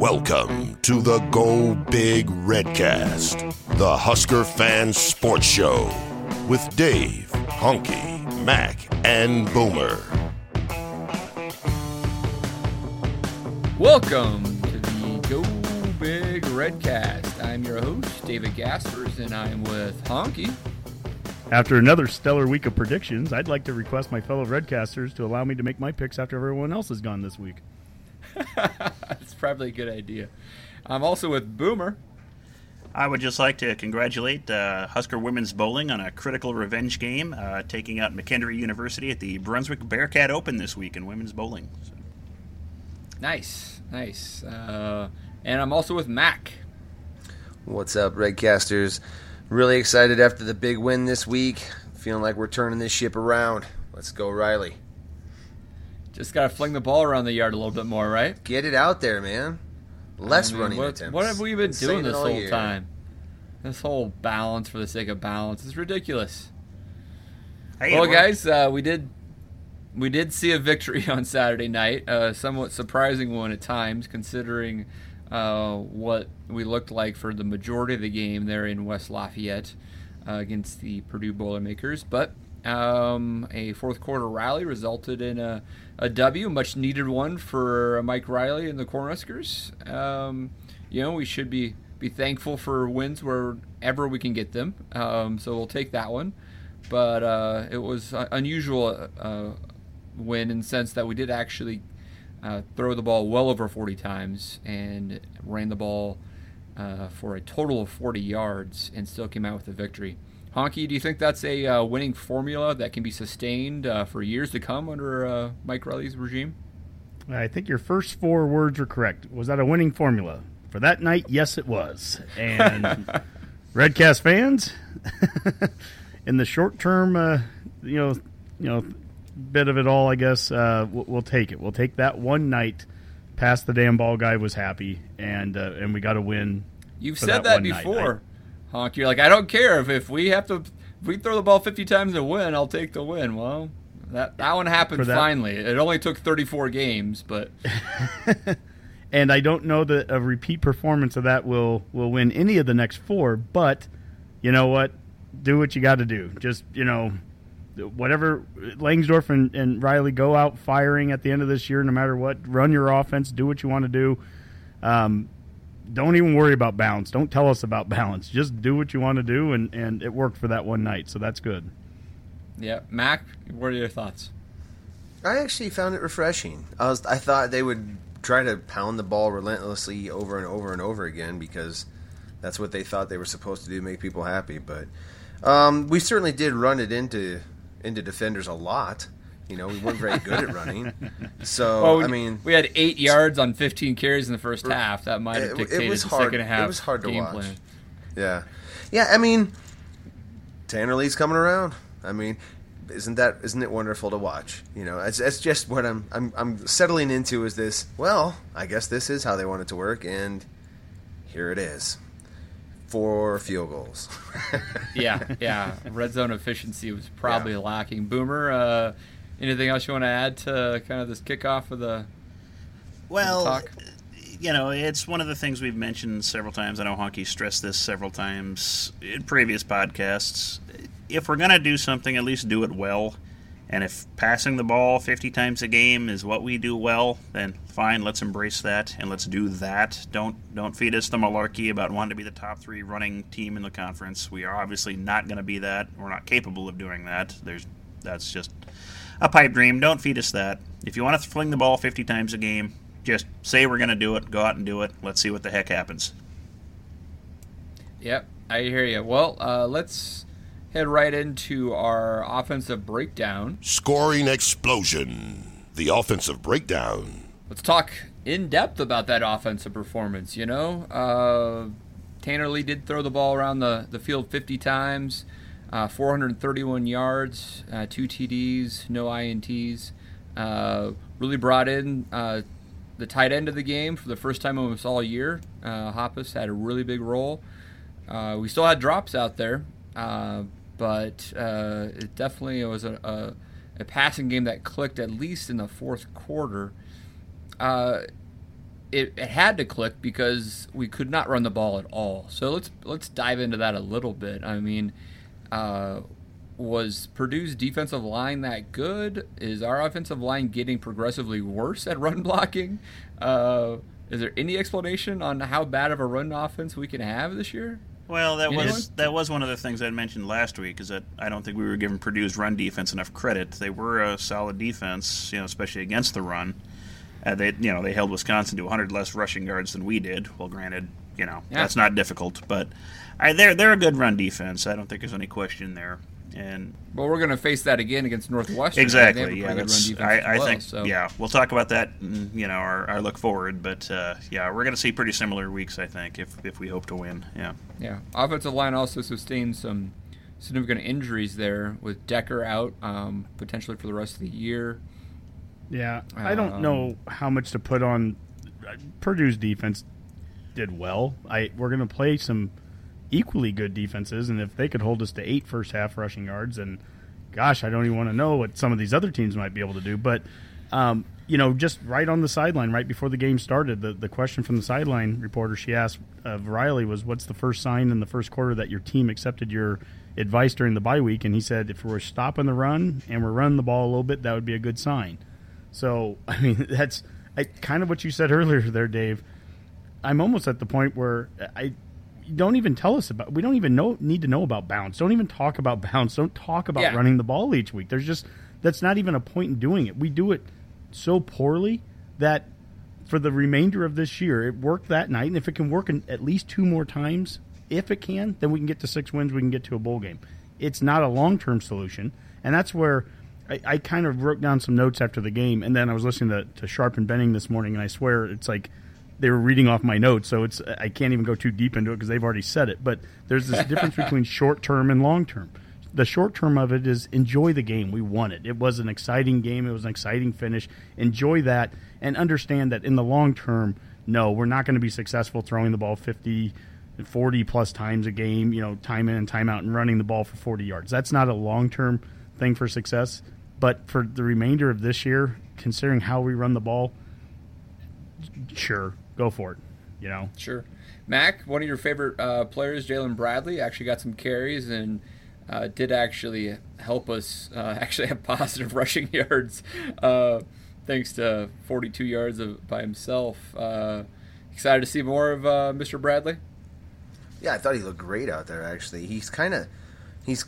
Welcome to the Go Big Redcast, the Husker Fan Sports Show with Dave, Honke, Mac, and Boomer. Welcome to the Go Big Redcast. I'm your host, David Gaspers, and I'm with Honke. After another stellar week of predictions, I'd like to request my fellow Redcasters to allow me to make my picks after everyone else has gone this week. That's probably a good idea. I'm also with Boomer. I would just like to congratulate uh, Husker women's bowling on a critical revenge game, uh, taking out McHenry University at the Brunswick Bearcat Open this week in women's bowling. So. Nice, nice. Uh, and I'm also with Mac. What's up, Redcasters? Really excited after the big win this week. Feeling like we're turning this ship around. Let's go, Riley. Just got to fling the ball around the yard a little bit more, right? Get it out there, man. Less I mean, running what, attempts. What have we been Saying doing this whole year. time? This whole balance for the sake of balance is ridiculous. Hey, well, guys, uh, we did we did see a victory on Saturday night, a somewhat surprising one at times, considering uh, what we looked like for the majority of the game there in West Lafayette uh, against the Purdue Boilermakers. But um, a fourth quarter rally resulted in a, a W, much needed one for Mike Riley and the Cornhuskers. Um, you know, we should be be thankful for wins wherever we can get them. Um, so we'll take that one but uh, it was unusual uh, win in the sense that we did actually uh, throw the ball well over 40 times and ran the ball uh, for a total of 40 yards and still came out with a victory. Honke, do you think that's a uh, winning formula that can be sustained uh, for years to come under uh, Mike Riley's regime? I think your first four words were correct. Was that a winning formula? For that night, yes, it was. And Redcast fans, in the short term, uh, you know, you know, bit of it all, I guess uh, we'll, we'll take it. We'll take that one night. Past the damn ball guy was happy, and uh, and we got to win. You've said that that, before, Honk. You're like, I don't care if, if we have to, if we throw the ball 50 times and win, I'll take the win. Well, that that one happened that- finally. It only took 34 games, but and I don't know that a repeat performance of that will will win any of the next four. But you know what? Do what you got to do. Just you know, whatever Langsdorf and, and Riley go out firing at the end of this year, no matter what. Run your offense. Do what you want to do. Um, don't even worry about balance. Don't tell us about balance. Just do what you want to do, and, and it worked for that one night, so that's good. yeah. Mac, what are your thoughts? I actually found it refreshing. I was I thought they would try to pound the ball relentlessly over and over and over again because that's what they thought they were supposed to do, make people happy. But um, we certainly did run it into into defenders a lot. You know, we weren't very good at running. So Well, we, I mean, we had eight yards on 15 carries in the first half. That might have it- it dictated was the hard- second half it was hard to game watch. plan. Yeah, yeah. I mean, Tanner Lee's coming around. I mean, isn't that isn't it wonderful to watch? You know, it's, it's just what I'm I'm I'm settling into. Is this? Well, I guess this is how they want it to work, and here it is. Four field goals. Yeah, yeah. Red zone efficiency was probably lacking. Boomer, uh, anything else you want to add to kind of this kickoff of the Well, talk? you know, it's one of the things we've mentioned several times. I know Honke stressed this several times in previous podcasts. If we're going to do something, at least do it well. And if passing the ball 50 times a game is what we do well, then fine, let's embrace that and let's do that. Don't don't feed us the malarkey about wanting to be the top 3 running team in the conference. We are obviously not going to be that. We're not capable of doing that. There's that's just a pipe dream. Don't feed us that. If you want to fling the ball 50 times a game, just say we're going to do it. Go out and do it. Let's see what the heck happens. Yep, I hear you. Well, uh, let's head right into our offensive breakdown. Scoring explosion. The offensive breakdown. Let's talk in depth about that offensive performance. You know, uh, Tanner Lee did throw the ball around the, the field 50 times, uh, 431 yards, uh, two TDs, no INTs. Uh, really brought in uh, the tight end of the game for the first time almost all year. Uh, Hoppes had a really big role. Uh, we still had drops out there, uh, but it definitely was a, a, a passing game that clicked at least in the fourth quarter. It, it had to click because we could not run the ball at all. So let's let's dive into that a little bit. I mean, uh, was Purdue's defensive line that good? Is our offensive line getting progressively worse at run blocking? Uh, is there any explanation on how bad of a run offense we can have this year? Well, that Anyone? was that was one of the things I mentioned last week. Is that I don't think we were giving Purdue's run defense enough credit. They were a solid defense, you know, especially against the run. Uh, they, you know, they held Wisconsin to 100 less rushing yards than we did. Well, granted, you know, Yeah. that's not difficult, but I, they're they're a good run defense. I don't think there's any question there. And Well, we're going to face that again against Northwestern. They exactly, have a yeah, good that's, run I, I well, think, so. yeah, we'll talk about that. In, you know, our, our look forward, but uh, yeah, we're going to see pretty similar weeks. I think if if we hope to win, yeah. Yeah, offensive line also sustained some significant injuries there with Decker out um, potentially for the rest of the year. Yeah, I don't know how much to put on. Purdue's defense did well. I we're going to play some equally good defenses, and if they could hold us to eight first half rushing yards, and gosh, I don't even want to know what some of these other teams might be able to do. But um, you know, just right on the sideline, right before the game started, the the question from the sideline reporter she asked of Riley was, "What's the first sign in the first quarter that your team accepted your advice during the bye week?" And he said, "If we're stopping the run and we're running the ball a little bit, that would be a good sign." So, I mean, that's I, kind of what you said earlier there, Dave. I'm almost at the point where I don't even tell us about. We don't even know need to know about bounce. Don't even talk about bounce. Don't talk about Yeah. running the ball each week. There's just that's not even a point in doing it. We do it so poorly that for the remainder of this year, it worked that night, and if it can work in at least two more times, if it can, then we can get to six wins. We can get to a bowl game. It's not a long term solution, and that's where I, I kind of wrote down some notes after the game, and then I was listening to, to Sharp and Benning this morning, and I swear it's like they were reading off my notes, so it's I can't even go too deep into it because they've already said it. But there's this difference between short term and long term. The short term of it is enjoy the game. We won it. It was an exciting game. It was an exciting finish. Enjoy that and understand that in the long term, no, we're not going to be successful throwing the ball 50, 40 plus times a game, you know, time in and time out and running the ball for 40 yards. That's not a long term thing for success. But for the remainder of this year, considering how we run the ball, sure, go for it. You know, Sure. Mac, one of your favorite uh, players, Jaylin Bradley, actually got some carries and uh, did actually help us uh, actually have positive rushing yards uh, thanks to 42 yards of, by himself. Uh, excited to see more of uh, Mr. Bradley? Yeah, I thought he looked great out there. Actually, he's kind of he's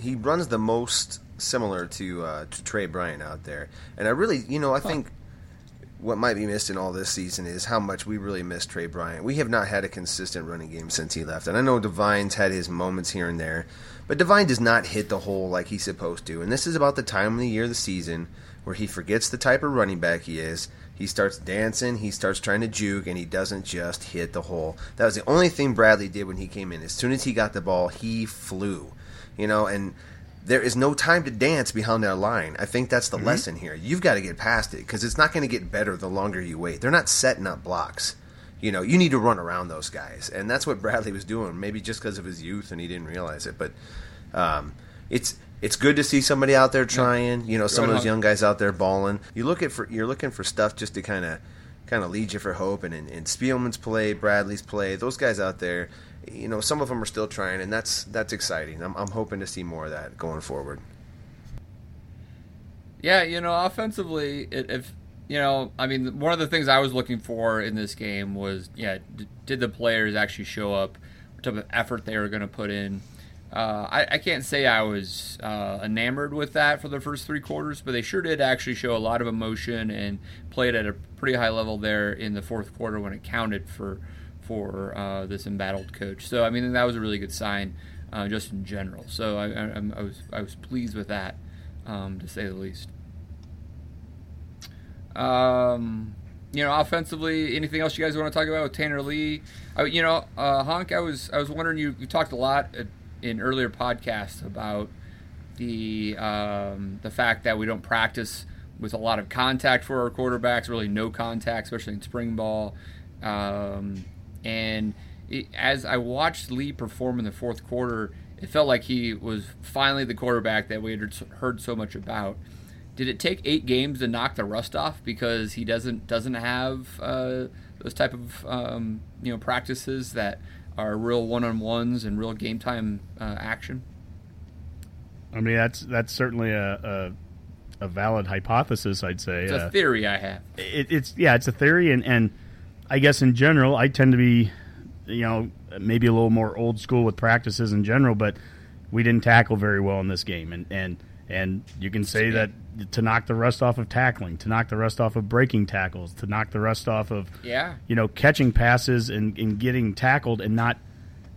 he runs the most similar to uh, to Tre Bryant out there, and I really, you know, I think what might be missed in all this season is how much we really miss Tre Bryant. We have not had a consistent running game since he left, and I know Devine's had his moments here and there, but Devine does not hit the hole like he's supposed to. And this is about the time of the year, of the season, where he forgets the type of running back he is. He starts dancing, he starts trying to juke, and he doesn't just hit the hole. That was the only thing Bradley did when he came in. As soon as he got the ball, he flew. You know, and there is no time to dance behind that line. I think that's the lesson here. You've got to get past it because it's not going to get better the longer you wait. They're not setting up blocks. You know, you need to run around those guys, and that's what Bradley was doing. Maybe just because of his youth and he didn't realize it, but um, it's it's good to see somebody out there trying. You know, some of those young guys out there balling. You look at for you're looking for stuff just to kind of kind of lead you for hope. And in, in Spielman's play, Bradley's play, those guys out there, you know, some of them are still trying, and that's that's exciting. I'm, I'm hoping to see more of that going forward. Yeah, you know, offensively, it, if you know, I mean, one of the things I was looking for in this game was, yeah, d- did the players actually show up? What type of effort they were going to put in? Uh, I, I can't say I was uh, enamored with that for the first three quarters, but they sure did actually show a lot of emotion and played at a pretty high level there in the fourth quarter when it counted for for uh, this embattled coach. So I mean, that was a really good sign, uh, just in general. So I, I, I'm- was I was pleased with that, um, to say the least. Um, you know, offensively, anything else you guys want to talk about with Tanner Lee? I, you know, uh, Honk, I was I was wondering you you talked a lot in earlier podcasts about the um, the fact that we don't practice with a lot of contact for our quarterbacks, really no contact, especially in spring ball. Um, and it, as I watched Lee perform in the fourth quarter, it felt like he was finally the quarterback that we had heard so much about. Did it take eight games to knock the rust off because he doesn't doesn't have uh, those type of um, you know practices that are real one-on-ones and real game time uh, action? I mean, that's that's certainly a, a, a valid hypothesis. I'd say It's Uh, a theory I have. it, it's yeah, it's a theory, and and I guess in general, I tend to be, you know, maybe a little more old school with practices in general, but we didn't tackle very well in this game, and and and you can say that to knock the rust off of tackling, to knock the rust off of breaking tackles, to knock the rust off of Yeah. you know catching passes and, and getting tackled and not.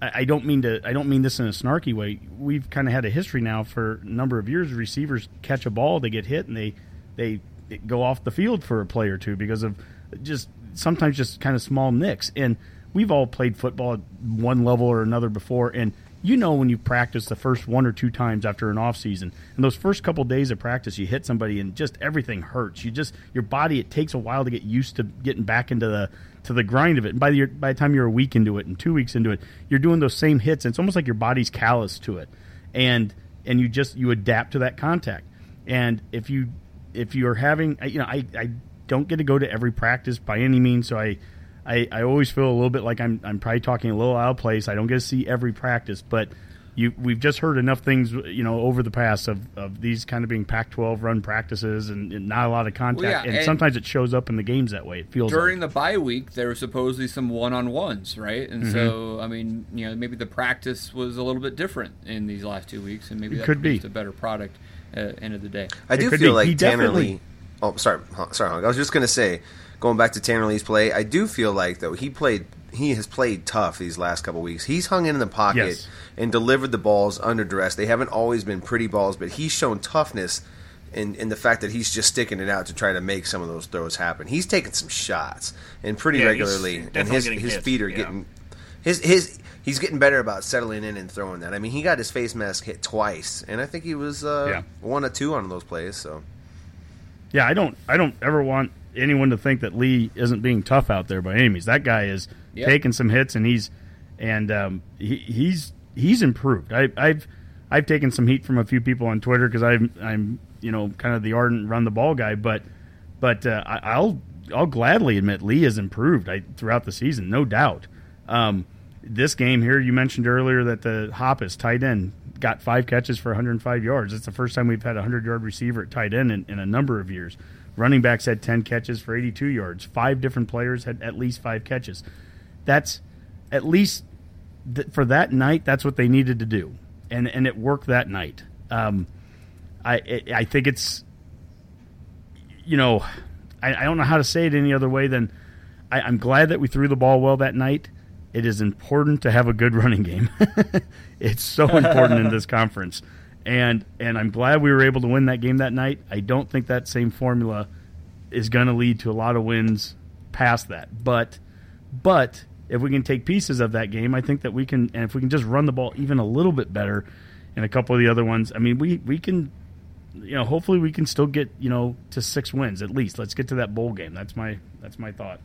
I I don't mean to. I don't mean this in a snarky way. We've kind of had a history now for a number of years. Receivers catch a ball, they get hit, and they they go off the field for a play or two because of just sometimes just kind of small nicks. And we've all played football at one level or another before, and you know when you practice the first one or two times after an off season, and those first couple days of practice, you hit somebody and just everything hurts. You just your body it takes a while to get used to getting back into the to the grind of it. And by the by the time you're a week into it and two weeks into it, you're doing those same hits. And it's almost like your body's callous to it, and and you just you adapt to that contact. And if you if you're having you know I, I don't get to go to every practice by any means, so I I, I always feel a little bit like I'm I'm probably talking a little out of place. I don't get to see every practice, but you we've just heard enough things you know over the past of, of these kind of being Pac-12 run practices and, and not a lot of contact, Well, yeah, and, and- sometimes it shows up in the games that way. It feels during like. the bye week, there were supposedly some one-on-ones, right? Mm-hmm. And so, I mean, you know, maybe the practice was a little bit different in these last two weeks, and maybe It that could be. produced a better product at the end of the day. I It do feel be. like He Tanner definitely- Lee. Oh, sorry, sorry. Hunk. I was just gonna say, going back to Tanner Lee's play, I do feel like though he played, he has played tough these last couple weeks. He's hung in the pocket Yes. and delivered the balls under duress. They haven't always been pretty balls, but he's shown toughness in, in the fact that he's just sticking it out to try to make some of those throws happen. He's taken some shots and pretty Yeah, regularly, and his his hit, feet are yeah. getting his his. He's getting better about settling in and throwing that. I mean, he got his face mask hit twice, and I think he was uh, Yeah. one of two on those plays. So Yeah, I don't I don't ever want anyone to think that Lee isn't being tough out there by any means. That guy is Yep. taking some hits and he's and um, he, he's he's improved. I, I've I've taken some heat from a few people on Twitter because I'm I'm you know kind of the ardent run the ball guy, but but uh, I, I'll I'll gladly admit Lee has improved I, throughout the season, no doubt. Um, this game here, you mentioned earlier that the Hoppes tight end got five catches for 105 yards. It's the first time we've had a 100 yard receiver at tight end in, in a number of years. Running backs had 10 catches for 82 yards. Five different players had at least five catches. That's at least th- for that night. That's what they needed to do, and and it worked that night. Um, I it, I think it's you know I, I don't know how to say it any other way than I, I'm glad that we threw the ball well that night. It is important to have a good running game. It's so important in this conference, and and I'm glad we were able to win that game that night. I don't think that same formula is going to lead to a lot of wins past that, but but if we can take pieces of that game, I think that we can, and if we can just run the ball even a little bit better, in a couple of the other ones, I mean, we we can, you know, hopefully we can still get you know to six wins at least. Let's get to that bowl game. That's my that's my thought.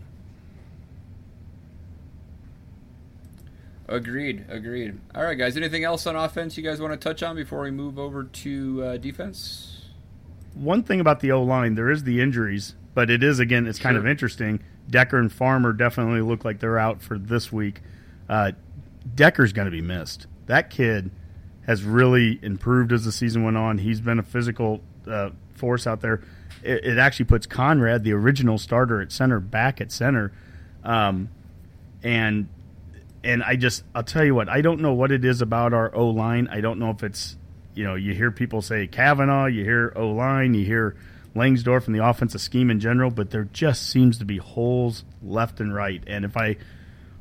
Agreed. Agreed. All right, guys. Anything else on offense you guys want to touch on before we move over to uh, defense? One thing about the O line, there is the injuries, but it is again, it's kind of interesting. Decker and Farmer definitely look like they're out for this week. Uh, Decker's going to be missed. That kid has really improved as the season went on. He's been a physical uh, force out there. It, it actually puts Conrad, the original starter at center, back at center, um, and and I just I'll tell you what I don't know what it is about our O line. I don't know if it's you know you hear people say Cavanaugh, you hear O line, you hear Langsdorf and the offensive scheme in general, but there just seems to be holes left and right. And if I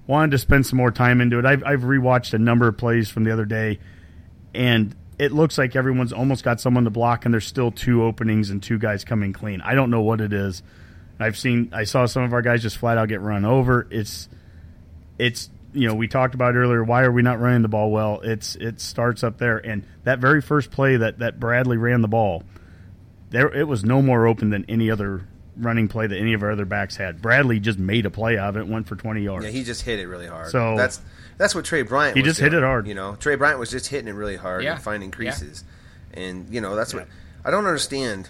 wanted to spend some more time into it, I've I've rewatched a number of plays from the other day, and it looks like everyone's almost got someone to block, and there's still two openings and two guys coming clean. I don't know what it is. I've seen I saw some of our guys just flat out get run over. It's it's you know we talked about earlier why are we not running the ball well it's it starts up there and that very first play that that bradley ran the ball there it was no more open than any other running play that any of our other backs had bradley just made a play out of it went for 20 yards Yeah, he just hit it really hard. So- that's that's what Tre Bryant. He was just hit it hard. You know, Tre Bryant was just hitting it really hard Yeah. and finding Yeah. creases, and you know that's what I don't understand.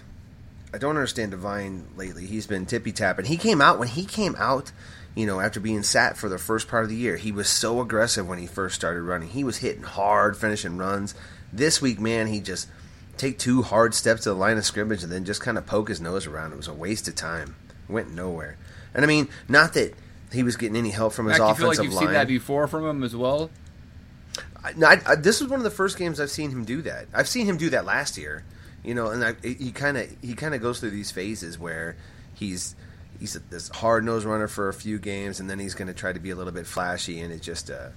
I don't understand Devine lately. He's been tippy tapping. He came out when he came out. You know, after being sat for the first part of the year, he was so aggressive when he first started running. He was hitting hard, finishing runs. This week, man, he just take two hard steps to the line of scrimmage and then just kind of poke his nose around. It was a waste of time. Went nowhere. And I mean, not that he was getting any help from his Mac, offensive you feel like you've line. seen that before from him as well? I, I, I, this was one of the first games I've seen him do that. I've seen him do that last year, you know, and I, he kind of he kind of goes through these phases where he's he's a, this hard nosed runner for a few games, and then he's going to try to be a little bit flashy, and it just uh,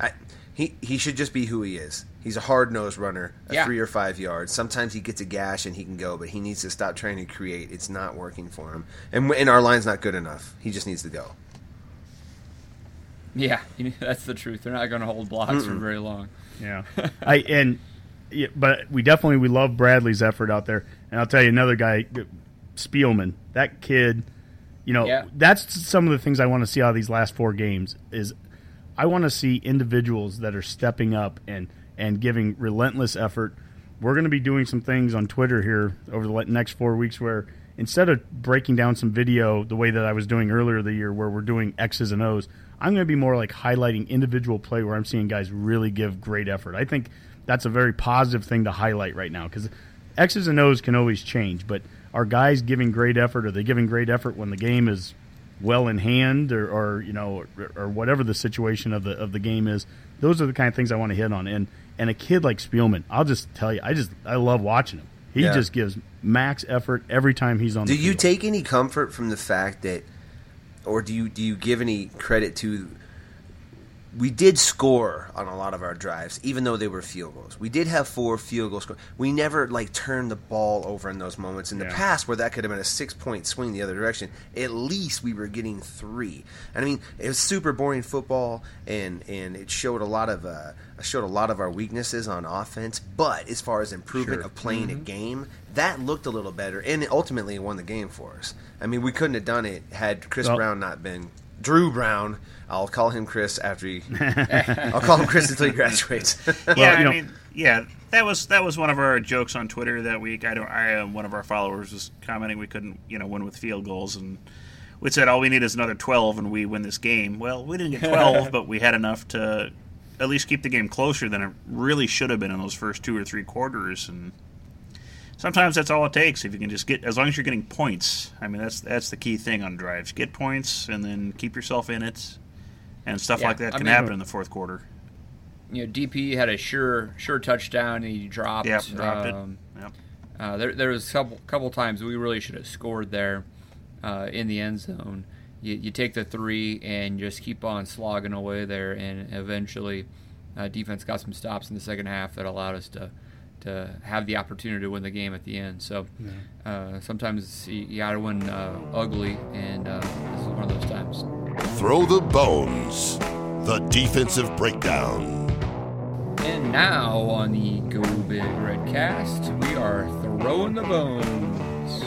I, he he should just be who he is. He's a hard nosed runner, a Yeah. three or five yards. Sometimes he gets a gash and he can go, but he needs to stop trying to create. It's not working for him, and and our line's not good enough. He just needs to go. Yeah, that's the truth. They're not going to hold blocks for very long. Yeah, I and yeah, but we definitely we love Bradley's effort out there, and I'll tell you another guy, Spielman. That kid, you know, Yeah. that's some of the things I want to see out of these last four games. Is I want to see individuals that are stepping up and and giving relentless effort. We're going to be doing some things on Twitter here over the next four weeks where instead of breaking down some video the way that I was doing earlier the year, where we're doing X's and O's, I'm going to be more like highlighting individual play where I'm seeing guys really give great effort. I think that's a very positive thing to highlight right now because X's and O's can always change, but are guys giving great effort? Are they giving great effort when the game is well in hand, or, or you know, or, or whatever the situation of the of the game is? Those are the kind of things I want to hit on. And and a kid like Spielman, I'll just tell you, I just I love watching him. He Yeah. just gives max effort every time he's on. The Do you field. take any comfort from the fact that, or do you do you give any credit to? We did score on a lot of our drives, even though they were field goals. We did have four field goals. We never like turned the ball over in those moments. In the Yeah. past, where that could have been a six point swing the other direction, at least we were getting three. And I mean, it was super boring football, and and it showed a lot of uh, showed a lot of our weaknesses on offense. But as far as improvement Sure. of playing a game, that looked a little better, and it ultimately won the game for us. I mean, we couldn't have done it had Chris Well- Brown not been Drew Brown. I'll call him Chris after he. I'll call him Chris until he graduates. yeah, you know- I mean, yeah, that was that was one of our jokes on Twitter that week. I don't. I uh, one of our followers was commenting we couldn't, you know, win with field goals, and we said all we need is another twelve, and we win this game. Well, we didn't get twelve, but we had enough to at least keep the game closer than it really should have been in those first two or three quarters, and. Sometimes that's all it takes. If you can just get, as long as you're getting points. I mean, that's that's the key thing on drives. Get points and then keep yourself in it, and stuff Yeah, like that I can mean- happen in the fourth quarter. You know, DP had a sure sure touchdown and he dropped. Yep, dropped um, it. Yep. Uh, there, there was a couple, couple times we really should have scored there uh, in the end zone. You, you take the three and just keep on slogging away there, and eventually, uh, defense got some stops in the second half that allowed us to to have the opportunity to win the game at the end. So uh, sometimes you, you got to win uh, ugly, and uh, this is one of those times. Throw the bones. The defensive breakdown. And now on the Go Big Redcast, we are throwing the bones.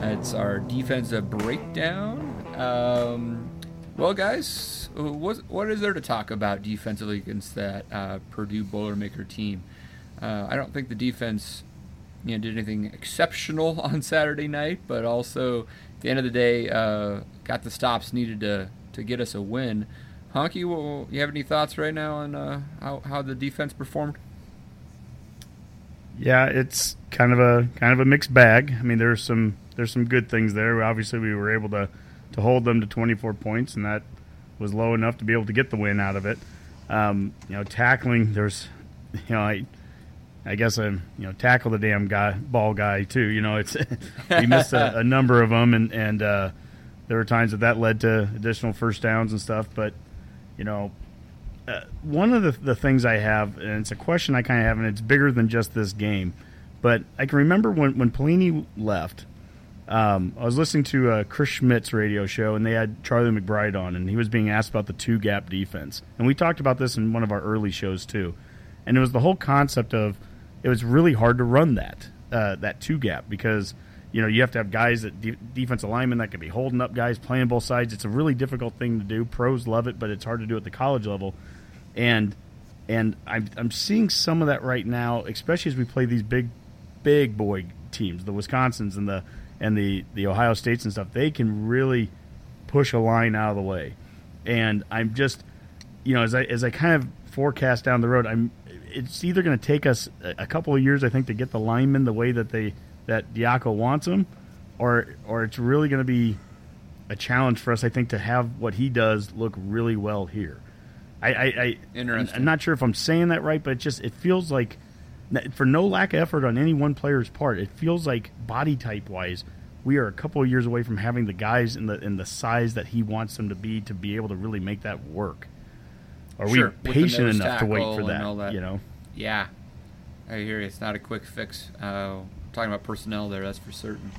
That's our defensive breakdown. Um, well, guys, what what is there to talk about defensively against that uh, Purdue Boilermaker team? Uh, I don't think the defense, you know, did anything exceptional on Saturday night, but also at the end of the day, uh, got the stops needed to to get us a win. Honke, well, you have any thoughts right now on uh, how how the defense performed? Yeah, it's kind of a kind of a mixed bag. I mean, there's some there's some good things there. Obviously, we were able to to hold them to 24 points, and that was low enough to be able to get the win out of it. Um, you know, tackling there's, you know, I I guess I'm you know tackle the damn guy ball guy too. You know, it's we missed a, a number of them, and and uh, there were times that that led to additional first downs and stuff. But you know, uh, one of the, the things I have, and it's a question I kind of have, and it's bigger than just this game, but I can remember when, when Pelini left, um, I was listening to uh, Chris Schmidt's radio show, and they had Charlie McBride on, and he was being asked about the two gap defense. And we talked about this in one of our early shows, too. And it was the whole concept of it was really hard to run that, uh, that two gap because. You know, you have to have guys that de- linemen that can be holding up guys, playing both sides. It's a really difficult thing to do. Pros love it, but it's hard to do at the college level and and I'm I'm seeing some of that right now, especially as we play these big big boy teams, the Wisconsins and the and the the Ohio States and stuff. They can really push a line out of the way. And I'm just, you know, as I as I kind of forecast down the road, I'm it's either going to take us a couple of years, I think, to get the linemen the way that they that Diaco wants them, or or it's really going to be a challenge for us, I think, to have what he does look really well here. I, I, I Interesting. I'm not sure if I'm saying that right, but it just it feels like, for no lack of effort on any one player's part, it feels like body type wise, we are a couple of years away from having the guys in the in the size that he wants them to be to be able to really make that work. Are Sure, we patient enough to wait for that, that. You know, Yeah, I hear you. It's not a quick fix. Uh, talking about personnel there, that's for certain.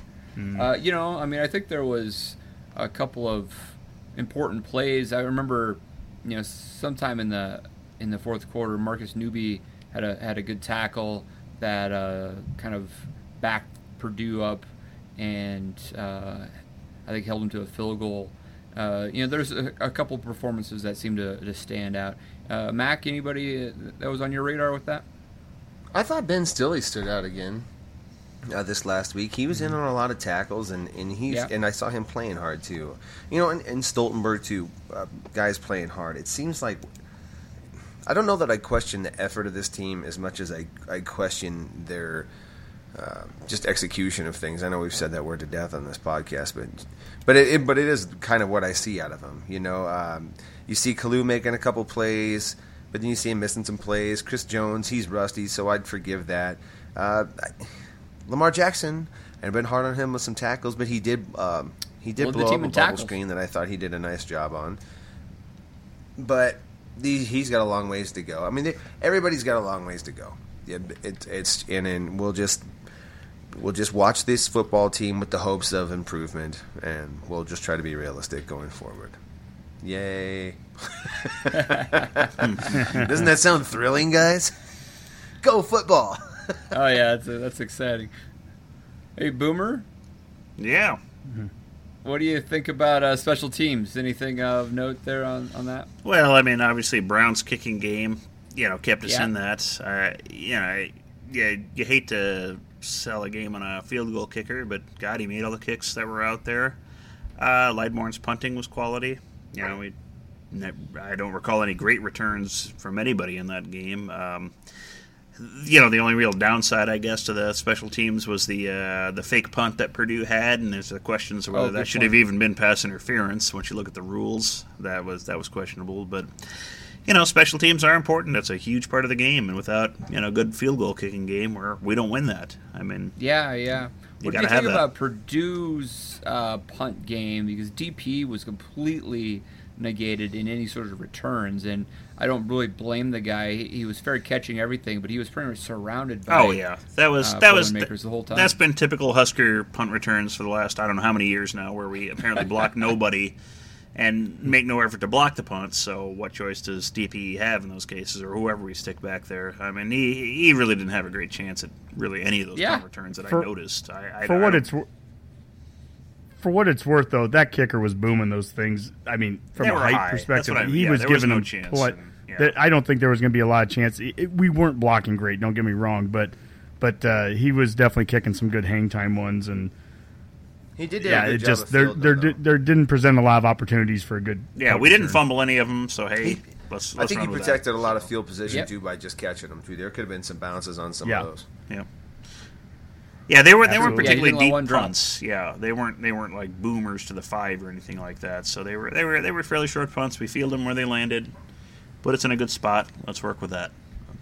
Uh, you know, I mean, I think there was a couple of important plays. I remember, you know, sometime in the in the fourth quarter, Marcus Newby had a had a good tackle that uh, kind of backed Purdue up, and uh, I think held him to a field goal. Uh, you know, there's a, a couple performances that seem to, to stand out. Uh, Mac, anybody that was on your radar with that? I thought Ben Stille stood out again uh, this last week. He was in on a lot of tackles, and and he's Yeah. and I saw him playing hard too. You know, and, and Stoltenberg too. Uh, guys playing hard. It seems like I don't know that I question the effort of this team as much as I I question their. Uh, just execution of things. I know we've said that word to death on this podcast, but but it, it but it is kind of what I see out of him. You know, um, you see Kalu making a couple plays, but then you see him missing some plays. Chris Jones, he's rusty, so I'd forgive that. Uh, Lamar Jackson, I've been hard on him with some tackles, but he did um, he did the blow team up a bubble screen that I thought he did a nice job on. But the, he's got a long ways to go. I mean, they, everybody's got a long ways to go. It, it, it's and, and we'll just we'll just watch this football team with the hopes of improvement, and we'll just try to be realistic going forward. Yay! Doesn't that sound thrilling, guys? Go football! oh yeah, that's that's exciting. Hey, Boomer, Yeah. what do you think about uh, special teams? Anything of note there on, on that? Well, I mean, obviously Brown's kicking game, you know, kept us Yeah. in that. Uh, you know, I- yeah, you hate to sell a game on a field goal kicker, but God, he made all the kicks that were out there. Uh, Lightbourn's punting was quality. You know, we, I don't recall any great returns from anybody in that game. Um, you know, the only real downside, I guess, to the special teams was the uh, the fake punt that Purdue had, and there's the questions of whether Oh, that should point. have even been pass interference. Once you look at the rules, that was that was questionable. But you know, special teams are important. That's a huge part of the game, and without you know, good field goal kicking game, where we don't win that. I mean, Yeah, yeah. You What do you think that. about Purdue's uh, punt game? Because DP was completely negated in any sort of returns, and I don't really blame the guy. He, he was fair catching everything, but he was pretty much surrounded by. oh yeah, that was uh, that was Boilermakers the whole time. That's been typical Husker punt returns for the last I don't know how many years now, where we apparently block nobody and make no effort to block the punts. So what choice does DP have in those cases, or whoever we stick back there? I mean, he he really didn't have a great chance at really any of those Yeah. punt returns that For- I noticed. I, I, for I what it's wor- for what it's worth, though, that kicker was booming those things. I mean, from They a height high. perspective, That's what I- he yeah, was there was giving no them chance, what. yeah. that- I don't think there was going to be a lot of chance. It- it- we weren't blocking great. Don't get me wrong, but but uh, he was definitely kicking some good hang time ones, and He did yeah, a good it job just there there though. there didn't present a lot of opportunities for a good. yeah, we didn't return. fumble any of them. So hey, He- let's. I let's think he run with that. protected a lot of field position Yep. too by just catching them too. There could have been some bounces on some Yeah. of those. Yeah. Yeah, they were they weren't Absolutely. Yeah, particularly deep one drop. punts. Yeah, they weren't they weren't like boomers to the five or anything like that. So they were they were they were fairly short punts. We fielded them where they landed, put us in a good spot. Let's work with that.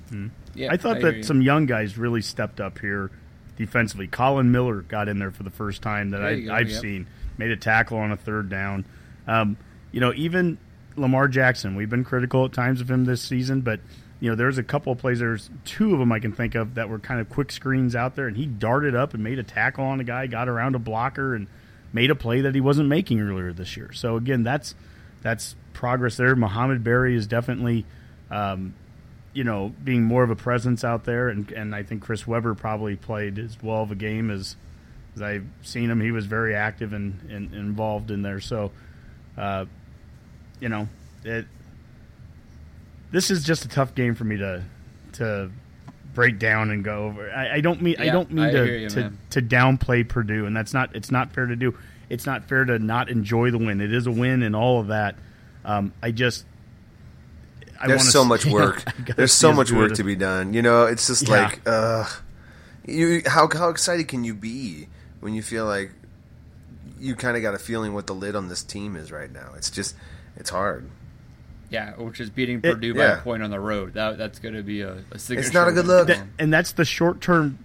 Hmm. yeah, I thought hear that you. some young guys really stepped up here defensively. Collin Miller got in there for the first time that I, I've yep. seen. Made a tackle on a third down. Um, you know, even Lamar Jackson, we've been critical at times of him this season, but you know, there's a couple of plays. There's two of them I can think of that were kind of quick screens out there, and he darted up and made a tackle on a guy, got around a blocker, and made a play that he wasn't making earlier this year. So again, that's that's progress there. Mohamed Barry is definitely. Um, you know, being more of a presence out there, and and I think Chris Weber probably played as well of a game as as I've seen him. He was very active and, and involved in there. So, uh, you know, it. This is just a tough game for me to to break down and go over. I, I don't mean I don't mean I to you, to, to downplay Purdue, and that's not it's not fair to do. it's not fair to not enjoy the win. It is a win and all of that. Um, I just I There's so much work. There's so much work to be done. You know, it's just yeah. like, uh, you how how excited can you be when you feel like you kind of got a feeling what the lid on this team is right now? It's just it's hard. Yeah, which is beating Purdue it, by yeah. a point on the road. That that's going to be a, a signature. It's not a good look, that, and that's the short term.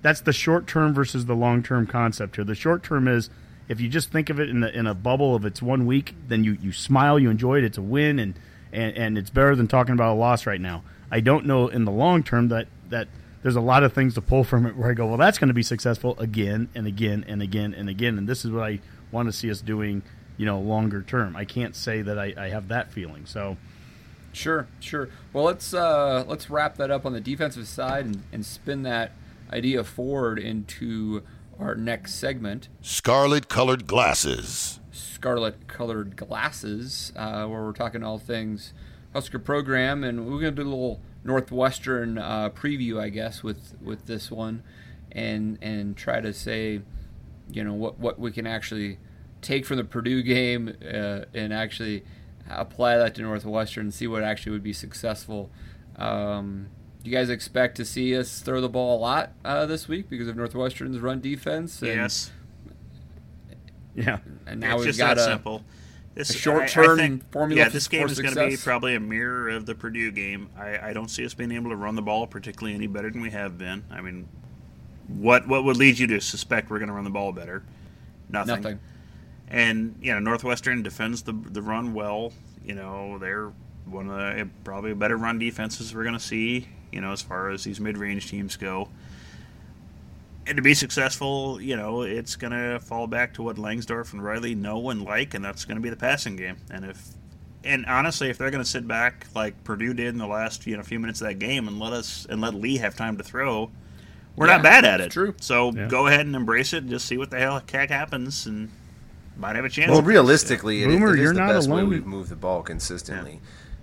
That's the short term versus the long term concept here. The short term is if you just think of it in, in a bubble of it's one week, then you, you smile, you enjoy it, it's a win, and, and, and it's better than talking about a loss right now. I don't know in the long term that, that there's a lot of things to pull from it where I go, well, that's going to be successful again and again and again and again. And this is what I want to see us doing, you know, longer term. I can't say that I, I have that feeling. So, Sure, sure. Well, let's uh, let's wrap that up on the defensive side and, and spin that idea forward into our next segment. Scarlet colored glasses. Scarlet colored glasses, uh, where we're talking all things Husker program, and we're going to do a little Northwestern uh, preview, I guess, with with this one, and and try to say, you know, what what we can actually take from the Purdue game uh, and actually apply that to Northwestern and see what actually would be successful. Um, you guys expect to see us throw the ball a lot uh, this week because of Northwestern's run defense? And, yes. Yeah. And now it's we've got a, simple. This, a short-term formula. Yeah, this game is going to be probably a mirror of the Purdue game. I, I don't see us being able to run the ball particularly any better than we have been. I mean, what what would lead you to suspect we're going to run the ball better? Nothing. Nothing. And you know, Northwestern defends the the run well. You know, they're one of the probably better run defenses we're going to see you know, as far as these mid-range teams go. And to be successful, you know, it's going to fall back to what Langsdorf and Riley know and like, and that's going to be the passing game. And if, and honestly, if they're going to sit back like Purdue did in the last you know few minutes of that game and let us and let Lee have time to throw, we're yeah, not bad at it. True. So yeah. go ahead and embrace it. And just see what the hell heck happens, and might have a chance. Well, realistically, it, Boomer, it is the best alone. way we've moved the ball consistently.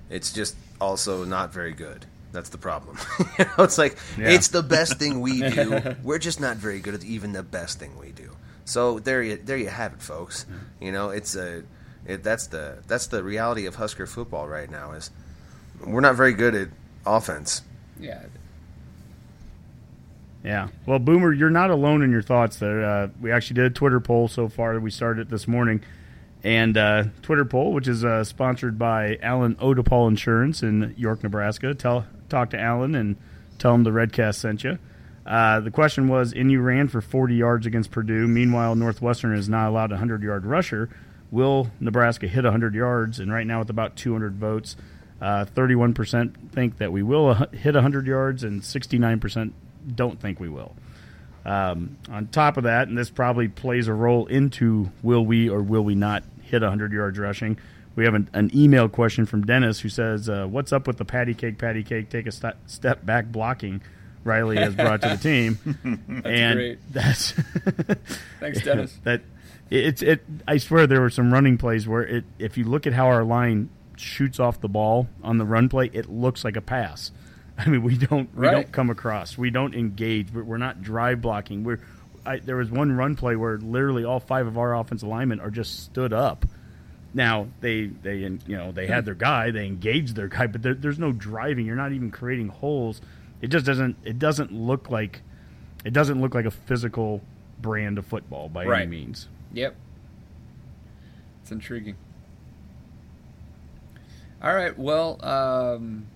Yeah. It's just also not very good. That's the problem. you know, it's like yeah. it's the best thing we do. We're just not very good at even the best thing we do. So there you there you have it, folks. You know, it's a it, that's the that's the reality of Husker football right now. Is we're not very good at offense. Yeah. Yeah. Well, Boomer, you're not alone in your thoughts there. Uh, we actually did a Twitter poll so far. We started it this morning and uh, Twitter poll, which is uh, sponsored by Alan Odepol Insurance in York, Nebraska. Tell talk to Alan and tell him the Redcast sent you. Uh, the question was: NU ran for 40 yards against Purdue. Meanwhile, Northwestern is not allowed a 100 yard rusher. Will Nebraska hit 100 yards? And right now, with about 200 votes, 31% uh, think that we will hit 100 yards, and 69% don't think we will. Um, on top of that, and this probably plays a role into will we or will we not hit 100 yards rushing. We have an, an email question from Dennis who says, uh, "What's up with the patty cake, patty cake? Take a st- step back blocking." Riley has brought to the team, that's and great. that's thanks, Dennis. that it's it. I swear there were some running plays where it. If you look at how our line shoots off the ball on the run play, it looks like a pass. I mean, we don't we right. don't come across. We don't engage. We're not drive blocking. We're I, there was one run play where literally all five of our offensive linemen are just stood up. Now they they you know they had their guy, they engaged their guy, but there, there's no driving. You're not even creating holes. It just doesn't it doesn't look like it doesn't look like a physical brand of football by right. any means. Yep, it's intriguing. All right, well. Um,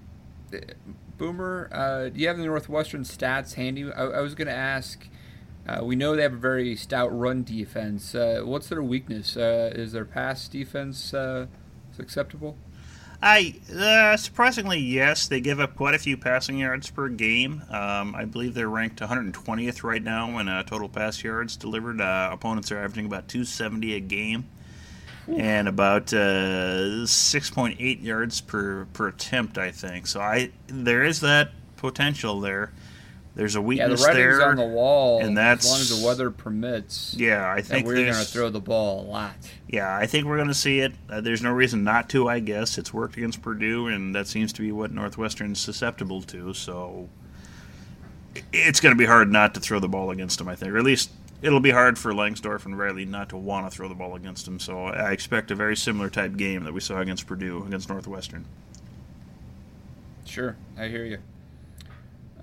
Boomer, uh, do you have the Northwestern stats handy? I, I was going to ask. Uh, we know they have a very stout run defense. Uh, what's their weakness? Uh, is their pass defense uh, acceptable? I uh, surprisingly yes, they give up quite a few passing yards per game. Um, I believe they're ranked 120th right now in total pass yards delivered. opponents are averaging about 270 a game and about uh, 6.8 yards per, per attempt, I think. So I there is that potential there. There's a weakness yeah, the there, on the wall, and that's as long as the weather permits. Yeah, I think we're going to throw the ball a lot. Yeah, I think we're going to see it. Uh, there's no reason not to. I guess it's worked against Purdue, and that seems to be what Northwestern's susceptible to. So it's going to be hard not to throw the ball against them. I think, or at least it'll be hard for Langsdorf and Riley not to want to throw the ball against him. So I expect a very similar type game that we saw against Purdue against Northwestern. Sure, I hear you.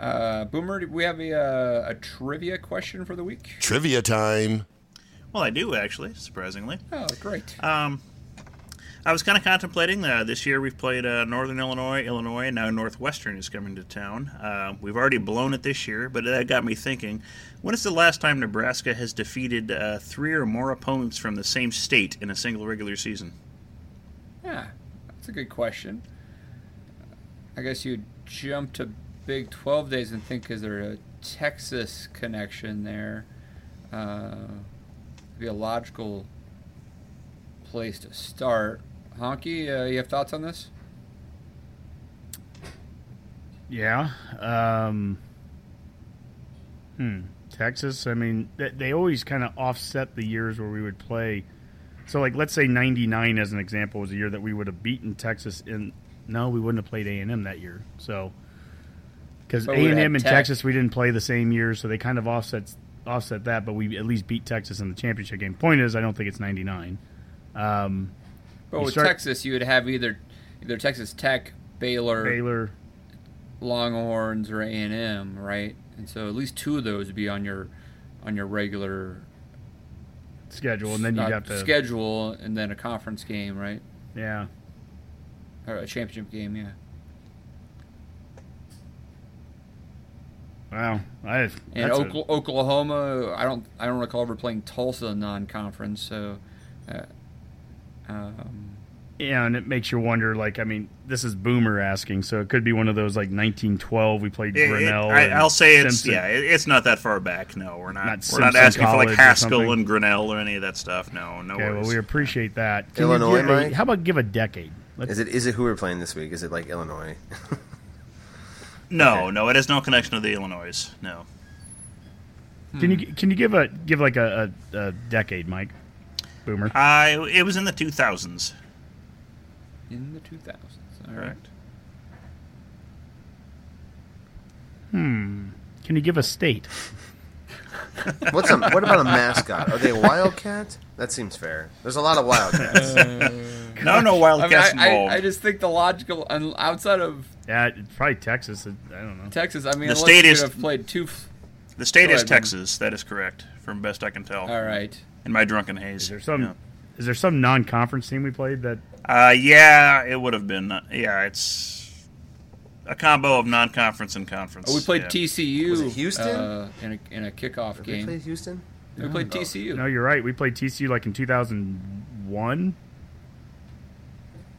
Uh, Boomer, do we have a, uh, a trivia question for the week? Trivia time. Well, I do actually, surprisingly. Oh, great. Um, I was kind of contemplating uh, this year. We've played uh, Northern Illinois, Illinois, and now Northwestern is coming to town. Uh, we've already blown it this year, but that got me thinking: When is the last time Nebraska has defeated uh, three or more opponents from the same state in a single regular season? Yeah, that's a good question. I guess you'd jump to Big 12 days and think, is there a Texas connection there? Uh, be a logical place to start. Honke, uh, you have thoughts on this? Yeah. Um, hmm. Texas. I mean, they, they always kind of offset the years where we would play. So, like, let's say '99, as an example, was a year that we would have beaten Texas. In no, we wouldn't have played A and M that year. So, because A But we would've and M and Tech. Texas, we didn't play the same year, so they kind of offset offset that. But we at least beat Texas in the championship game. Point is, I don't think it's '99. Um, But with start- Texas, you would have either either Texas Tech, Baylor, Baylor. Longhorns, or A and M, right? And so at least two of those would be on your on your regular schedule, and then you'd uh, have to schedule, and then a conference game, right? Yeah. Or a championship game, yeah. Wow. I, And that's a- Oklahoma, I don't, I don't recall ever playing Tulsa non-conference. So, uh, um, Yeah, and it makes you wonder. Like, I mean, this is Boomer asking, so it could be one of those like 1912. We played It- it- Grinnell. I, I'll say it's Simpson. yeah, it, it's not that far back. No, we're not. Not we're not Simpson asking for like Haskell and Grinnell or any of that stuff. No, no Okay, worries. well, we appreciate that. Can Illinois, give Mike? how about give a decade? Let's, Is it is it who we're playing this week? Is it like Illinois? no, no, it has no connection to the Illinois. No. Can you can you give a give like a, a, a decade, Mike? Boomer. I it was in the 2000s. in the 2000s. All right. Correct. Hmm. Can you give a state? What's a what about a mascot? Are they a wildcat? That seems fair. There's a lot of wildcats. No, no I, mean, Wildcats I. I, I just think the logical, outside of Yeah, probably Texas. I don't know. Texas, I mean, The unless state you is- have played two. F- the state Go is ahead, Boomer. Texas. That is correct, from best I can tell. all right. In my drunken haze. Is there some Yeah. is there some non-conference team we played that? Uh, yeah, it would have been. uh, Yeah, it's a combo of non-conference and conference. Oh, we played yeah. TCU. Was it Houston? Uh, in a in a kickoff Have we game. played Houston? we played TCU. No, you're right. We played TCU like in 2001,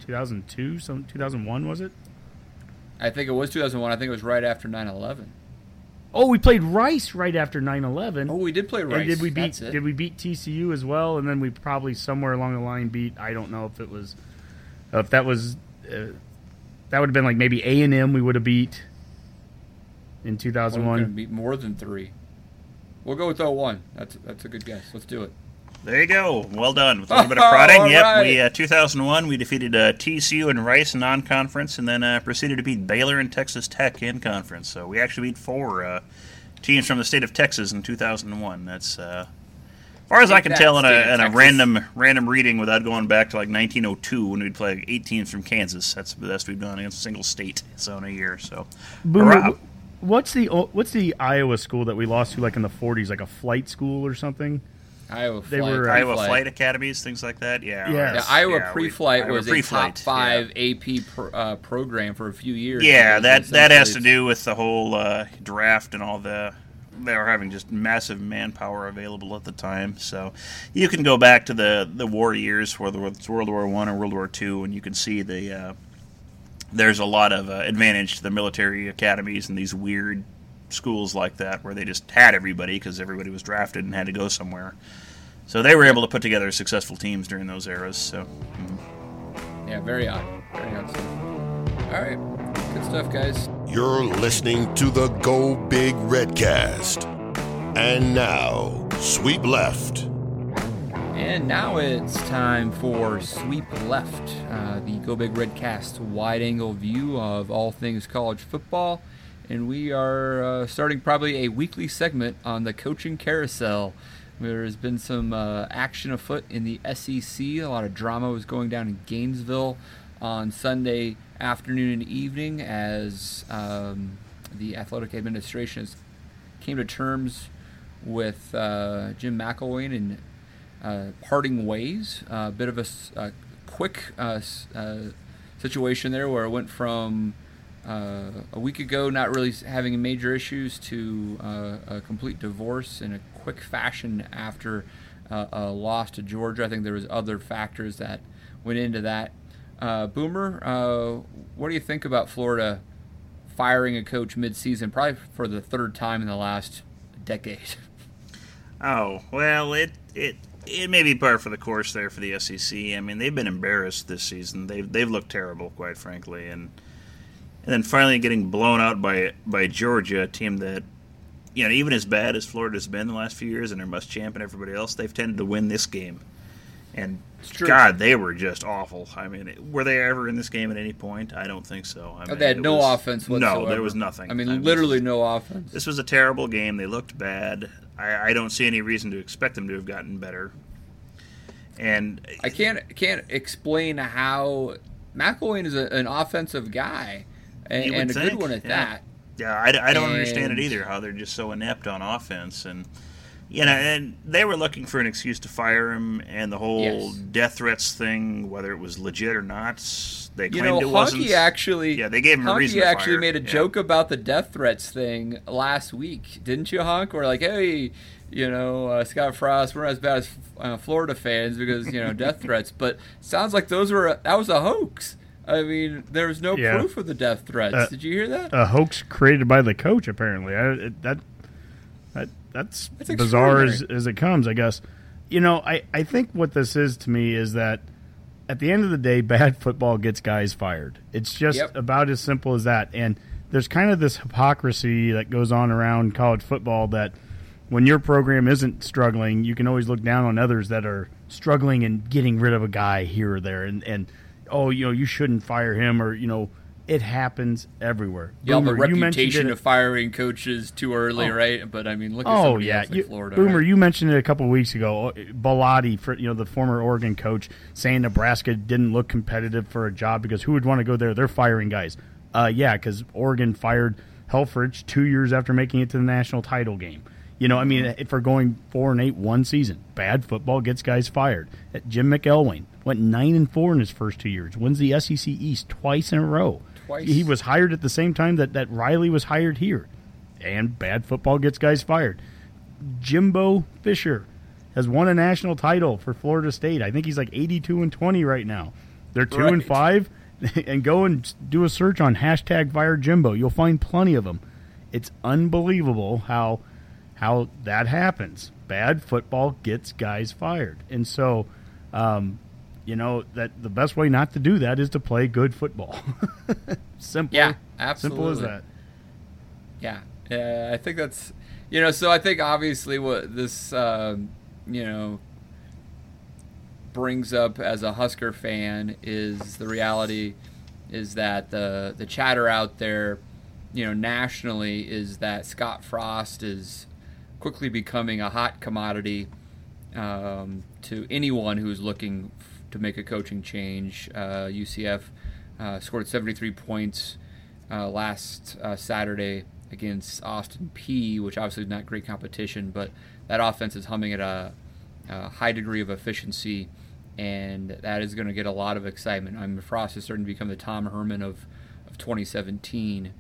2002, some 2001 was it? I think it was 2001. I think it was right after 9/11. Oh, we played Rice right after 9/11. Oh, we did play Rice. And did we beat did we beat TCU as well? And then we probably somewhere along the line beat I don't know if it was if that was uh, that would have been like maybe A and M we would have beat in Well, we're 2001. beat more than three. We'll go with 01. That's that's a good guess. Let's do it. There you go. Well done. With a little bit of prodding. all Yep. right. We uh, 2001 we defeated uh, TCU and Rice non-conference, and then uh, proceeded to beat Baylor and Texas Tech in conference. So we actually beat four uh, teams from the state of Texas in 2001. That's uh, as far as I Take can tell in a, in a random random reading without going back to like 1902 when we'd play eight teams from Kansas. That's the best we've done against a single state so in a year. So Boomer, Hurrah. wh- what's the what's the Iowa school that we lost to like in the 40s like a flight school or something? Iowa They flight. were, uh, Iowa pre-flight. flight academies, things like that. Yeah. Yeah. Yeah, Iowa Yeah, pre-flight Iowa was a pre-flight, top five AP pro, uh, program for a few years. Yeah, that that has to do with the whole uh, draft and all the. They were having just massive manpower available at the time, so you can go back to the the war years, whether it's World War One or World War Two, and you can see the uh, there's a lot of uh, advantage to the military academies and these weird schools like that, where they just had everybody because everybody was drafted and had to go somewhere. So they were able to put together successful teams during those eras. So mm. Yeah, very odd. Very odd stuff. All right, good stuff, guys. You're listening to the Go Big Redcast. And now, sweep left. And now it's time for Sweep Left, uh, the Go Big Redcast wide angle view of all things college football. And we are uh, starting probably a weekly segment on the coaching carousel. There's been some uh, action afoot in the SEC. A lot of drama was going down in Gainesville on Sunday afternoon and evening as um, the athletic administration came to terms with uh, Jim McElwain and uh, parting ways. A bit of a, a quick uh, uh, situation there where it went from uh, a week ago not really having major issues to uh, a complete divorce in a quick fashion after uh, a loss to Georgia. I think there was other factors that went into that. Uh, Boomer, what do you think about Florida firing a coach mid-season, probably for the third time in the last decade? Oh well, it it it may be par for the course there for the SEC. I mean, they've been embarrassed this season. They've they've looked terrible, quite frankly, and and then finally getting blown out by by Georgia, a team that you know even as bad as Florida's been the last few years, and they're Muschamp and everybody else, they've tended to win this game. And God, they were just awful. I mean, were they ever in this game at any point? I don't think so. I mean, they had no was, offense whatsoever. No, there was nothing. I mean, I literally no offense. This was a terrible game. They looked bad. I, I, don't see any reason to expect them to have gotten better. And I can't can't explain how McElwain is a, an offensive guy and, and a think, good one at yeah. that. Yeah, I, I don't and, understand it either. How they're just so inept on offense and you know, and they were looking for an excuse to fire him, and the whole yes. death threats thing, whether it was legit or not, they claimed you know, it wasn't. Actually, yeah, they gave him Honke a reason. actually made a yeah. joke about the death threats thing last week, didn't you, Honk? We're like, hey, you know, uh, Scott Frost, we're not as bad as uh, Florida fans because you know death threats, but sounds like those were a, that was a hoax. I mean, there was no Yeah. proof of the death threats. Uh, Did you hear that? A hoax created by the coach, apparently. I, it, that that that's That's bizarre as, as it comes, I guess. You know, I, I think what this is to me is that at the end of the day, bad football gets guys fired. It's just Yep. about as simple as that. And there's kind of this hypocrisy that goes on around college football that when your program isn't struggling, you can always look down on others that are struggling and getting rid of a guy here or there. And, and oh, you know, you shouldn't fire him or, you know, it happens everywhere. You have Boomer, mentioned reputation of firing coaches too early, Oh. right? But I mean, look at Oh somebody yeah, else like you, Florida. Boomer. right? You mentioned it a couple of weeks ago. Bellotti, for you know the former Oregon coach, saying Nebraska didn't look competitive for a job because who would want to go there? They're firing guys. Uh, yeah, because Oregon fired Helfrich two years after making it to the national title game. You know, I mean, if we're going four and eight one season, bad football gets guys fired. Jim McElwain went nine and four in his first two years, wins the SEC East twice in a row. Twice. He was hired at the same time that, that Riley was hired here. And bad football gets guys fired. Jimbo Fisher has won a national title for Florida State. I think he's like 82 and 20 right now. They're 2 and 5 and go and do a search on hashtag fire Jimbo. You'll find plenty of them. It's unbelievable how how that happens. Bad football gets guys fired. And so um, you know that the best way not to do that is to play good football. simple. Yeah, Simple as absolutely. that. Yeah, uh, I think that's you know. So I think obviously what this um, you know brings up as a Husker fan is the reality is that the the chatter out there, you know, nationally is that Scott Frost is quickly becoming a hot commodity um, to anyone who's looking to make a coaching change. Uh, UCF uh, scored 73 points uh, last uh, Saturday against Austin Peay, which obviously is not great competition, but that offense is humming at a, a high degree of efficiency, and that is going to get a lot of excitement. I mean, Frost is starting to become the Tom Herman of, of 2017,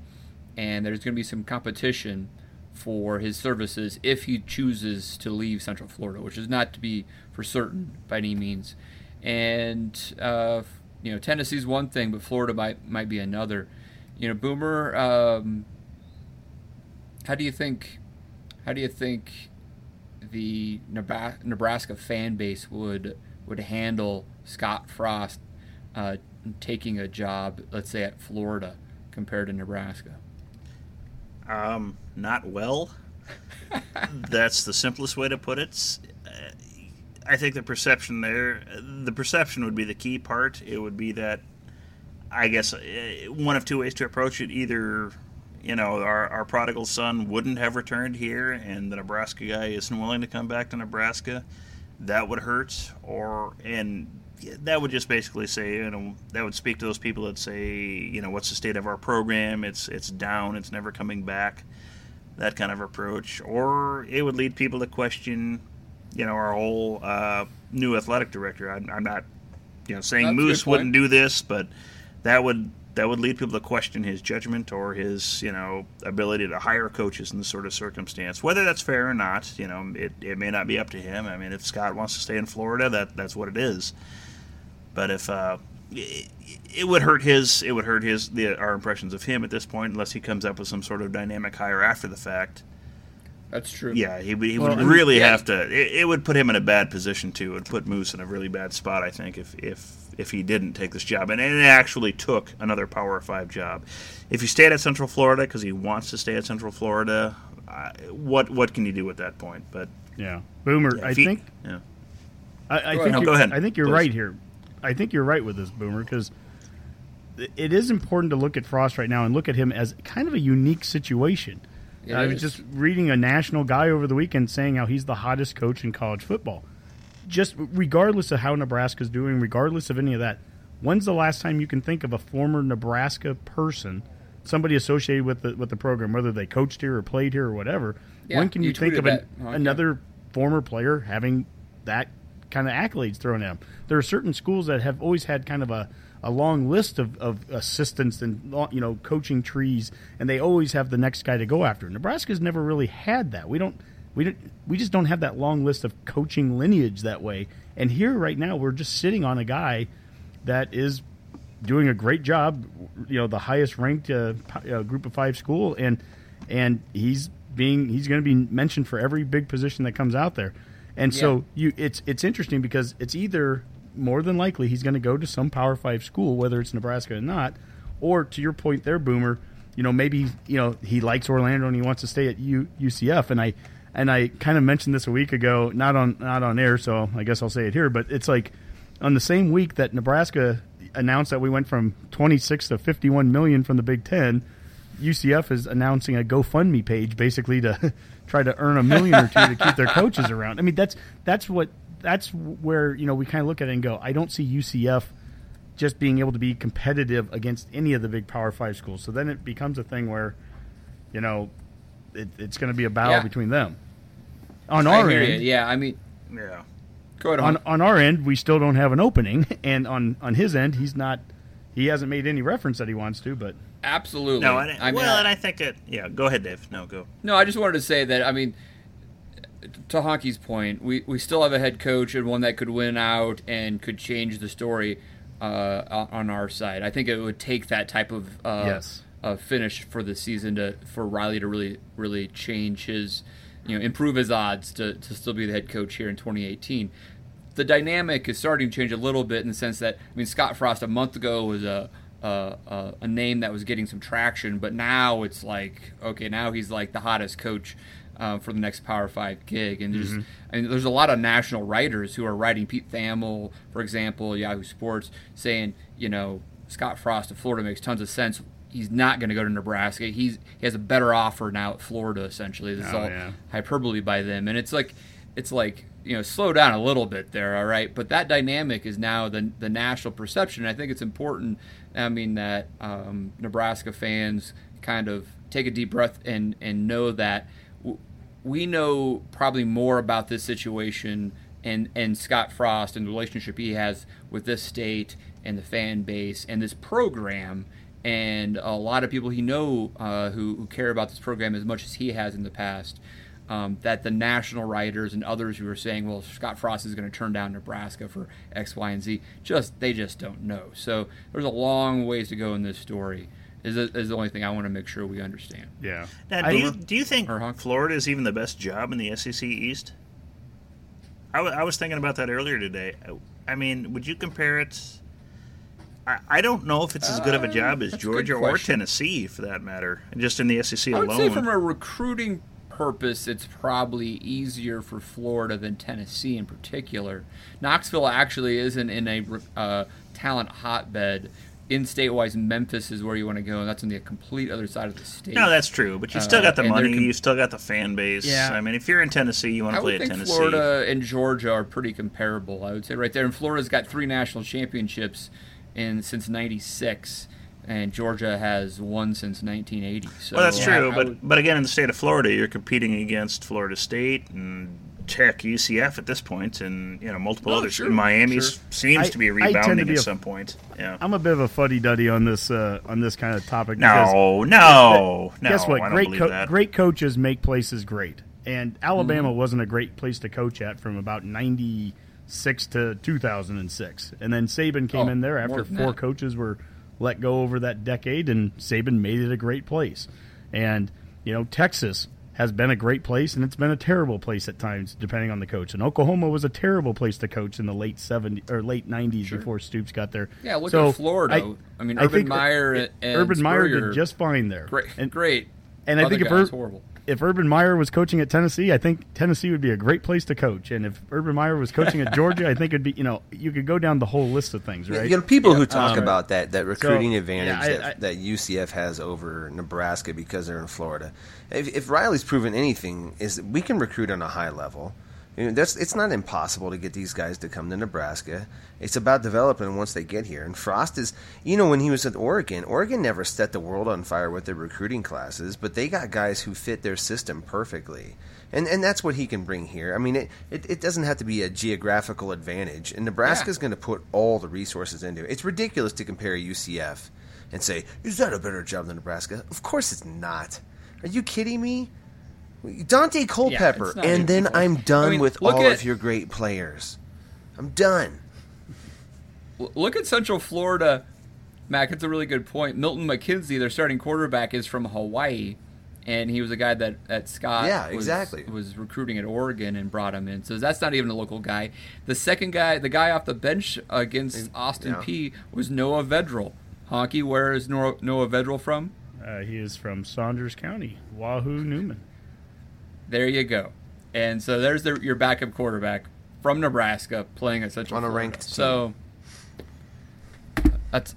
and there's going to be some competition for his services if he chooses to leave Central Florida, which is not to be for certain by any means. And uh, you know, Tennessee's one thing, but Florida might might be another. You know, Boomer, um, how do you think? How do you think the Nebraska fan base would would handle Scott Frost uh, taking a job, let's say at Florida, compared to Nebraska? Um, not well. That's the simplest way to put it. I think the perception there, the perception would be the key part. It would be that, I guess, uh, one of two ways to approach it. Either you know, our, our prodigal son wouldn't have returned here and the Nebraska guy isn't willing to come back to Nebraska, that would hurt. Or, and that would just basically say, you know, that would speak to those people that say, you know, what's the state of our program? It's, it's down, it's never coming back. That kind of approach. Or it would lead people to question, you know, our whole uh, new athletic director. I'm, I'm not, you know, saying That's Moose wouldn't do this, but that would that would lead people to question his judgment or his you know ability to hire coaches in this sort of circumstance. Whether that's fair or not, you know, it, it may not be up to him. I mean, if Scott wants to stay in Florida, that that's what it is. But if uh, it, it would hurt his it would hurt his the, our impressions of him at this point unless he comes up with some sort of dynamic hire after the fact. That's true. Yeah, he, would- he Well, would I mean, really yeah. have to. It, it would put him in a bad position too. It would put Moose in a really bad spot, I think, if if if he didn't take this job and, and it actually took another Power Five job. If he stayed at Central Florida because he wants to stay at Central Florida, uh, what what can you do at that point? But Yeah, Boomer. yeah, I he- think yeah. I, I Go think ahead. No, go ahead, I think you're please. right here. I think you're right with this Boomer because it is important to look at Frost right now and look at him as kind of a unique situation. It I was is. just reading a national guy over the weekend saying how he's the hottest coach in college football. Just regardless of how Nebraska's doing, regardless of any of that, when's the last time you can think of a former Nebraska person, somebody associated with the with the program, whether they coached here or played here or whatever? Yeah, when can you, you think of an. Okay. another former player having that kind of accolades thrown at them? There are certain schools that have always had kind of a a long list of, of assistants and you know coaching trees, and they always have the next guy to go after. Nebraska's never really had that. We don't we don't we just don't have that long list of coaching lineage that way. And here right now we're just sitting on a guy that is doing a great job. You know, the highest ranked uh, uh, group of five school, and and he's being he's going to be mentioned for every big position that comes out there. And so you it's it's interesting because it's either more than likely he's going to go to some Power Five school, whether it's Nebraska or not, or to your point there, Boomer. You know, maybe you know he likes Orlando and he wants to stay at U, UCF, and I and I kind of mentioned this a week ago, not on not on air, so I guess I'll say it here. But it's like on the same week that Nebraska announced that we went from 26 to 51 million from the Big Ten, UCF is announcing a GoFundMe page basically to try to earn a million or two to keep their coaches around. I mean, that's that's what that's where you know we kind of look at it and go, I don't see UCF just being able to be competitive against any of the big Power Five schools. So then it becomes a thing where, you know, it, it's going to be a battle Yeah. between them. On I our hear end, you. Yeah, I mean, Yeah. go ahead. on On, on our end, we still don't have an opening, and on on his end, he's not. He hasn't made any reference that he wants to, but absolutely. No, and, I mean, well, I- and I think it. Yeah, go ahead, Dave. No, go. No, I just wanted to say that I mean, to Honke's point, we, we still have a head coach and one that could win out and could change the story uh, on- on our side. I think it would take that type of uh, Yes. uh, finish for the season to for Riley to really really change his, you know, improve his odds to, to still be the head coach here in 2018. The dynamic is starting to change a little bit in the sense that I mean Scott Frost a month ago was a a, a, a name that was getting some traction, but now it's like okay, now he's like the hottest coach uh, for the next Power Five gig, and there's I mean, there's a lot of national writers who are writing Pete Thamel, for example, Yahoo Sports, saying you know Scott Frost of Florida makes tons of sense. He's not going to go to Nebraska. He's he has a better offer now at Florida. Essentially, this is Oh, all yeah. hyperbole by them, and it's like it's like you know slow down a little bit there, all right. But that dynamic is now the the national perception. And I think it's important. I mean that um, Nebraska fans kind of take a deep breath and and know that we know probably more about this situation and and Scott Frost and the relationship he has with this state and the fan base and this program and a lot of people he know uh, who, who care about this program as much as he has in the past. Um, that the national writers and others who are saying, "Well, Scott Frost is going to turn down Nebraska for X, Y, and Z," just they just don't know. So there's a long ways to go in this story. Is is the only thing I want to make sure we understand. yeah. Now, do you do you think Florida is even the best job in the SEC East? I wa- I was thinking about that earlier today. I mean, would you compare it? I, I don't know if it's as good of a job as Uh, that's a good Georgia or. Tennessee, for that matter, just in the SEC I would alone. say from a recruiting purpose, it's probably easier for Florida than Tennessee in particular. Knoxville actually isn't in a uh, talent hotbed in-state wise, Memphis is where you want to go, and that's on the complete other side of the state. No, that's true, but you still Uh, got the money. com- you still got the fan base. Yeah. I mean, if you're in Tennessee, you want I to play would at think Tennessee. Florida and Georgia are pretty comparable. I would say right there. And Florida's got three national championships in since '96, and Georgia has one since 1980. So Well, that's I- true, I but would- but again, in the state of Florida, you're competing against Florida State and Tech, UCF at this point, and you know multiple Oh, others. sure, Miami sure. seems I- to be tend to rebounding be at a- some point. Yeah. I'm a bit of a fuddy duddy on this uh, on this kind of topic. No, no, no. guess what? Great co- great coaches make places great, and Alabama Mm-hmm. wasn't a great place to coach at from about '96 to 2006, and then Saban came Oh, in there after four that. coaches were let go over that decade, and Saban made it a great place. And you know, Texas has been a great place, and it's been a terrible place at times, depending on the coach. And Oklahoma was a terrible place to coach in the late '70s or late '90s Sure. before Stoops got there. Yeah, look So, at Florida. I, mean, I Urban think Meyer and Urban Meyer did just fine there. great. And, great. and I think if Ur- horrible. If Urban Meyer was coaching at Tennessee, I think Tennessee would be a great place to coach. And if Urban Meyer was coaching at Georgia, I think it'd be you know you could go down the whole list of things, right? You know, people who talk um, about that that recruiting so, advantage yeah, I- that, I- that UCF has over Nebraska because they're in Florida. If, if Riley's proven anything, is that we can recruit on a high level. You know, that's it's not impossible to get these guys to come to Nebraska. It's about developing once they get here. And Frost is, you know, when he was at Oregon, Oregon never set the world on fire with their recruiting classes, but they got guys who fit their system perfectly. And and that's what he can bring here. I mean, it, it, it doesn't have to be a geographical advantage. And Nebraska's going to put all the resources into it. It's ridiculous to compare UCF and say, is that a better job than Nebraska? Of course it's not. Are you kidding me? Daunte Culpepper, it's not and then close. I'm done I mean, with look all at- of your great players. I'm done. Look at Central Florida, Mac. It's a really good point. Milton McKinsey, their starting quarterback, is from Hawaii, and he was a guy that that Scott Yeah, was, exactly. was recruiting at Oregon and brought him in. So that's not even a local guy. The second guy, the guy off the bench against Austin yeah. P, was Noah Vedral. Honke, where is Noah, Noah Vedral from? uh, he is from Saunders County, Wahoo Neumann. There you go. And so there's the, your backup quarterback from Nebraska playing at Central On a Florida. ranked team. So that's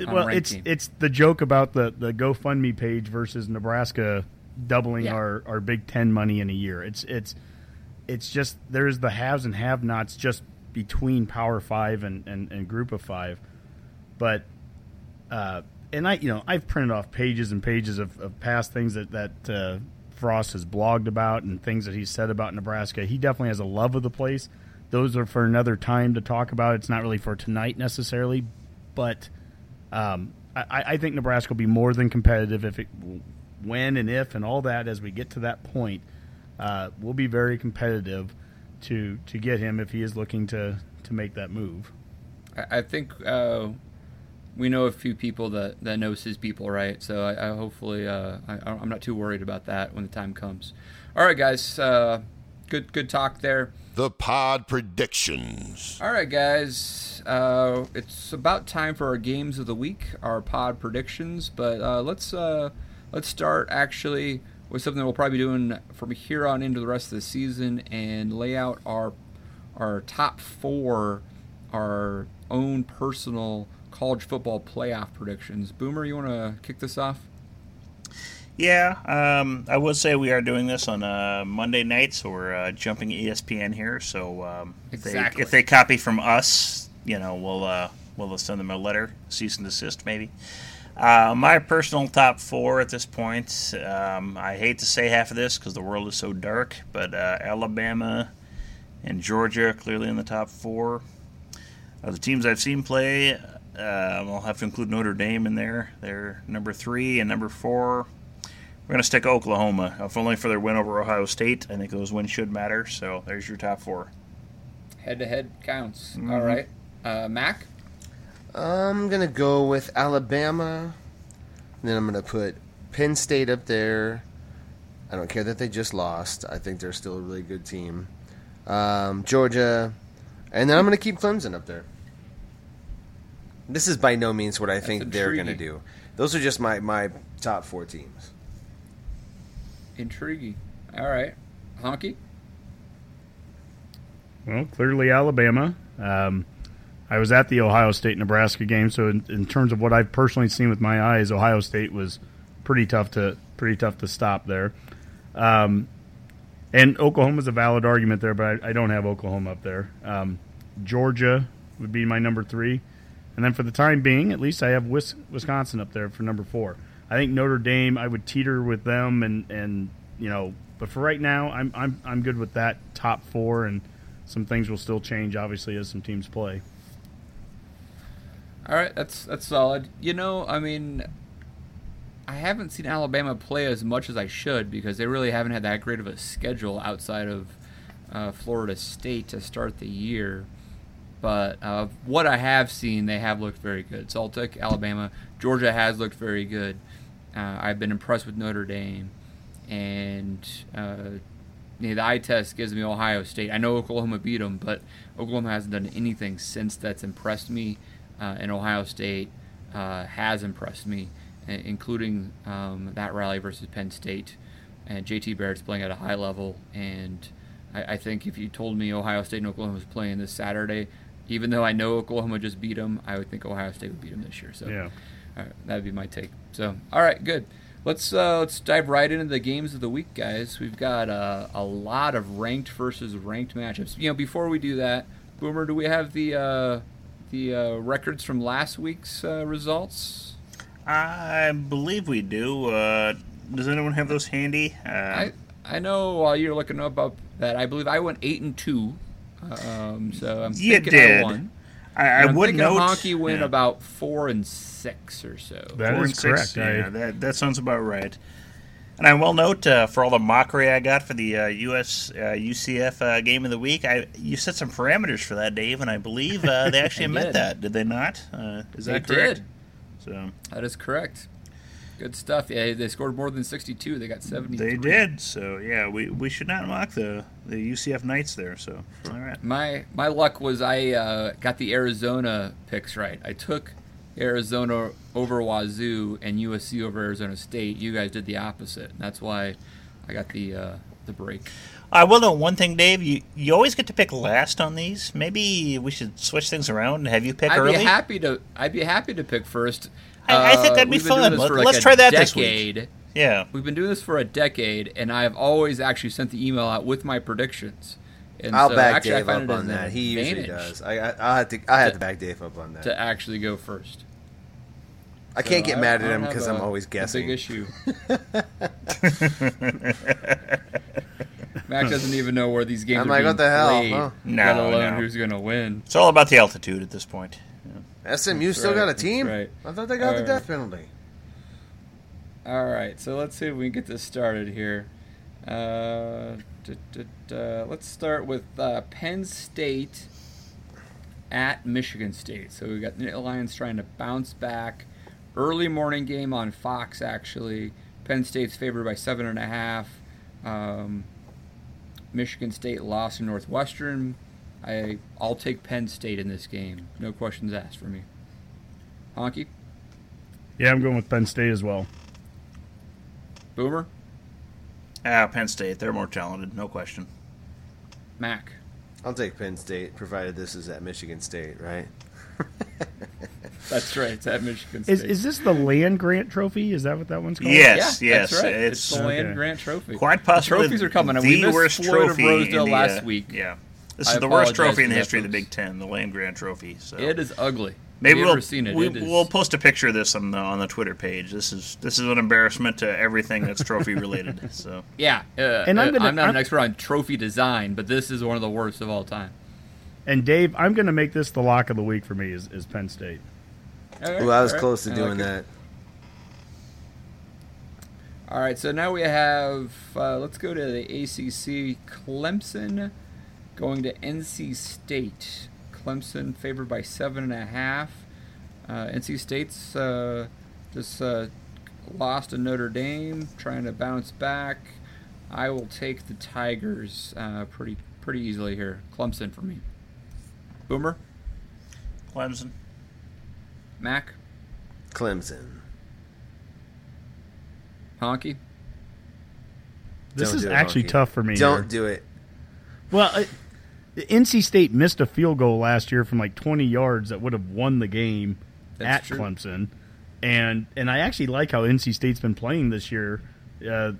On a well, ranked it's team. it's the joke about the the GoFundMe page versus Nebraska doubling Yeah. our, our Big Ten money in a year. It's it's it's just there's the haves and have-nots just between Power Five and, and, and Group of Five, but uh, and I you know I've printed off pages and pages of, of past things that that uh, Frost has blogged about and things that he's said about Nebraska. He definitely has a love of the place. Those are for another time to talk about. It's not really for tonight necessarily, but um, I, I think Nebraska will be more than competitive if it, when and if and all that as we get to that point. Uh, we'll be very competitive to to get him if he is looking to to make that move. I think uh, we know a few people that, that knows his people, right? So I, I hopefully uh, I, I'm not too worried about that when the time comes. All right, guys. Uh, good good talk there. The Pod Predictions. All right, guys. Uh, it's about time for our games of the week, our pod predictions. But uh, let's uh, let's start actually with something we'll probably be doing from here on into the rest of the season and lay out our our top four, our own personal college football playoff predictions. Boomer, you want to kick this off? Yeah, um, I would say we are doing this on uh, Monday night, so we're uh, jumping ESPN here. So um, if they- if they copy from us, you know, we'll uh, we'll send them a letter, cease and desist, maybe. Uh, my personal top four at this point. Um, I hate to say half of this because the world is so dark, but uh, Alabama and Georgia clearly in the top four. Uh, the teams I've seen play, uh, I'll have to include Notre Dame in there. They're number three and number four. We're going to stick Oklahoma, if only for their win over Ohio State. I think those wins should matter. So there's your top four. Head to head counts. Mm-hmm. All right, uh, Mac. I'm gonna go with Alabama. Then I'm gonna put Penn State up there. I don't care that they just lost. I think they're still a really good team. Um, Georgia, and then I'm gonna keep Clemson up there. This is by no means what I think they're gonna do. Those are just my my top four teams. Intriguing. All right, Honke. Well, clearly Alabama. Um, I was at the Ohio State Nebraska game, so in, in terms of what I've personally seen with my eyes, Ohio State was pretty tough to pretty tough to stop there. Um, and Oklahoma's a valid argument there, but I, I don't have Oklahoma up there. Um, Georgia would be my number three, and then for the time being, at least I have Wisconsin up there for number four. I think Notre Dame, I would teeter with them, and and you know, but for right now, I'm I'm I'm good with that top four, and some things will still change, obviously, as some teams play. All right, that's that's solid. You know, I mean, I haven't seen Alabama play as much as I should because they really haven't had that great of a schedule outside of uh, Florida State to start the year. But uh, what I have seen, they have looked very good. I'll Alabama. Georgia has looked very good. Uh, I've been impressed with Notre Dame, and uh, you know, the eye test gives me Ohio State. I know Oklahoma beat them, but Oklahoma hasn't done anything since that's impressed me, uh, and Ohio State uh, has impressed me, including um, that rally versus Penn State. And JT Barrett's playing at a high level, and I think if you told me Ohio State and Oklahoma was playing this Saturday, even though I know Oklahoma just beat them, I would think Ohio State would beat them this year. So Yeah. that would be my take. So all right, good. Let's uh, let's dive right into the games of the week, guys. We've got uh, a lot of ranked versus ranked matchups. You know, before we do that, Boomer, do we have the uh, the uh, records from last week's uh, results? I believe we do. Uh, does anyone have those handy? Uh, I I know while you're looking up up that I believe I went eight and two. Um, so I'm You thinking did. I won. I, I would thinking note. hockey went yeah. about four and six or so. That Four is and six, correct. I- Yeah, that, that sounds about right. And I will note uh, for all the mockery I got for the uh, US uh, UCF uh, game of the week, I you set some parameters for that, Dave, and I believe uh, they actually met that. Did they not? Uh, is They that correct? did. So That is correct. Good stuff. Yeah, they scored more than 62. They got 70. they did. So yeah, we, we should not mock the the UCF Knights there. So all right. My my luck was I uh, got the Arizona picks right. I took Arizona over Wazoo and USC over Arizona State. You guys did the opposite. And that's why I got the uh, the break. I will know one thing, Dave. You you always get to pick last on these. Maybe we should switch things around and have you pick I'd early. be happy to. I'd be happy to pick first. I- I think Uh, that'd be we've been doing fun. Let- for like let's try that this week. yeah. We've been doing this for a decade, and I've always actually sent the email out with my predictions. And I'll so back actually, Dave find up on that. He usually does. I, I I had to I had To- to back Dave up on that. to actually go first. I can't So get I- mad at him because I'm always a guessing. Big issue. Mac doesn't even know where these games I'm are like, being what the hell, played, huh? No, let alone no. who's going to win. It's all about the altitude at this point. SMU That's still right, got a that's team. right. I thought they got the Uh, death penalty. All right, so let's see if we can get this started here. Uh, let's start with uh, Penn State at Michigan State. So we got the Lions trying to bounce back. Early morning game on Fox, actually. Penn State's favored by seven and a half. Um, Michigan State lost to Northwestern. I I'll take Penn State in this game. No questions asked for me. Honke, Yeah, I'm going with Penn State as well. Boomer, Ah, Penn State. They're more talented, no question. Mac. I'll take Penn State, provided this is at Michigan State, right? That's right. It's at Michigan State. Is is this the land grant trophy? Is that what that one's called? Yes, yeah, yes. That's right. It's, It's, the Land Okay. Grant Trophy. quite possibly The trophies are coming. The we missed worst Floyd trophy of Rosedale in the, last uh, week. Yeah, this I is the worst trophy in the that, history of the. Big Ten, the Land Grant Trophy. So It is ugly. maybe we'll seen it? We, It is- will post a picture of this on the on the Twitter page. This is this is an embarrassment to everything that's trophy related. So Yeah, uh, And I'm uh, gonna- I'm not an I'm- expert on trophy design, but this is one of the worst of all time. And Dave, I'm going to make this the lock of the week for me. Is, is Penn State? All right, Ooh, I was all right. close to I doing like that. All right, so now we have. Uh, let's go to the ACC. Clemson going to NC State. Clemson favored by seven and a half. Uh, NC State's uh, just uh, lost to Notre Dame, trying to bounce back. I will take the Tigers uh, pretty pretty easily here. Clemson for me. Boomer, Clemson. Mac, Clemson. Honke. This Don't is do it, actually Honke. tough for me. Don't here. do it. Well, I, NC State missed a field goal last year from like 20 yards that would have won the game That's at true. Clemson, and and I actually like how NC State's been playing this year. Uh,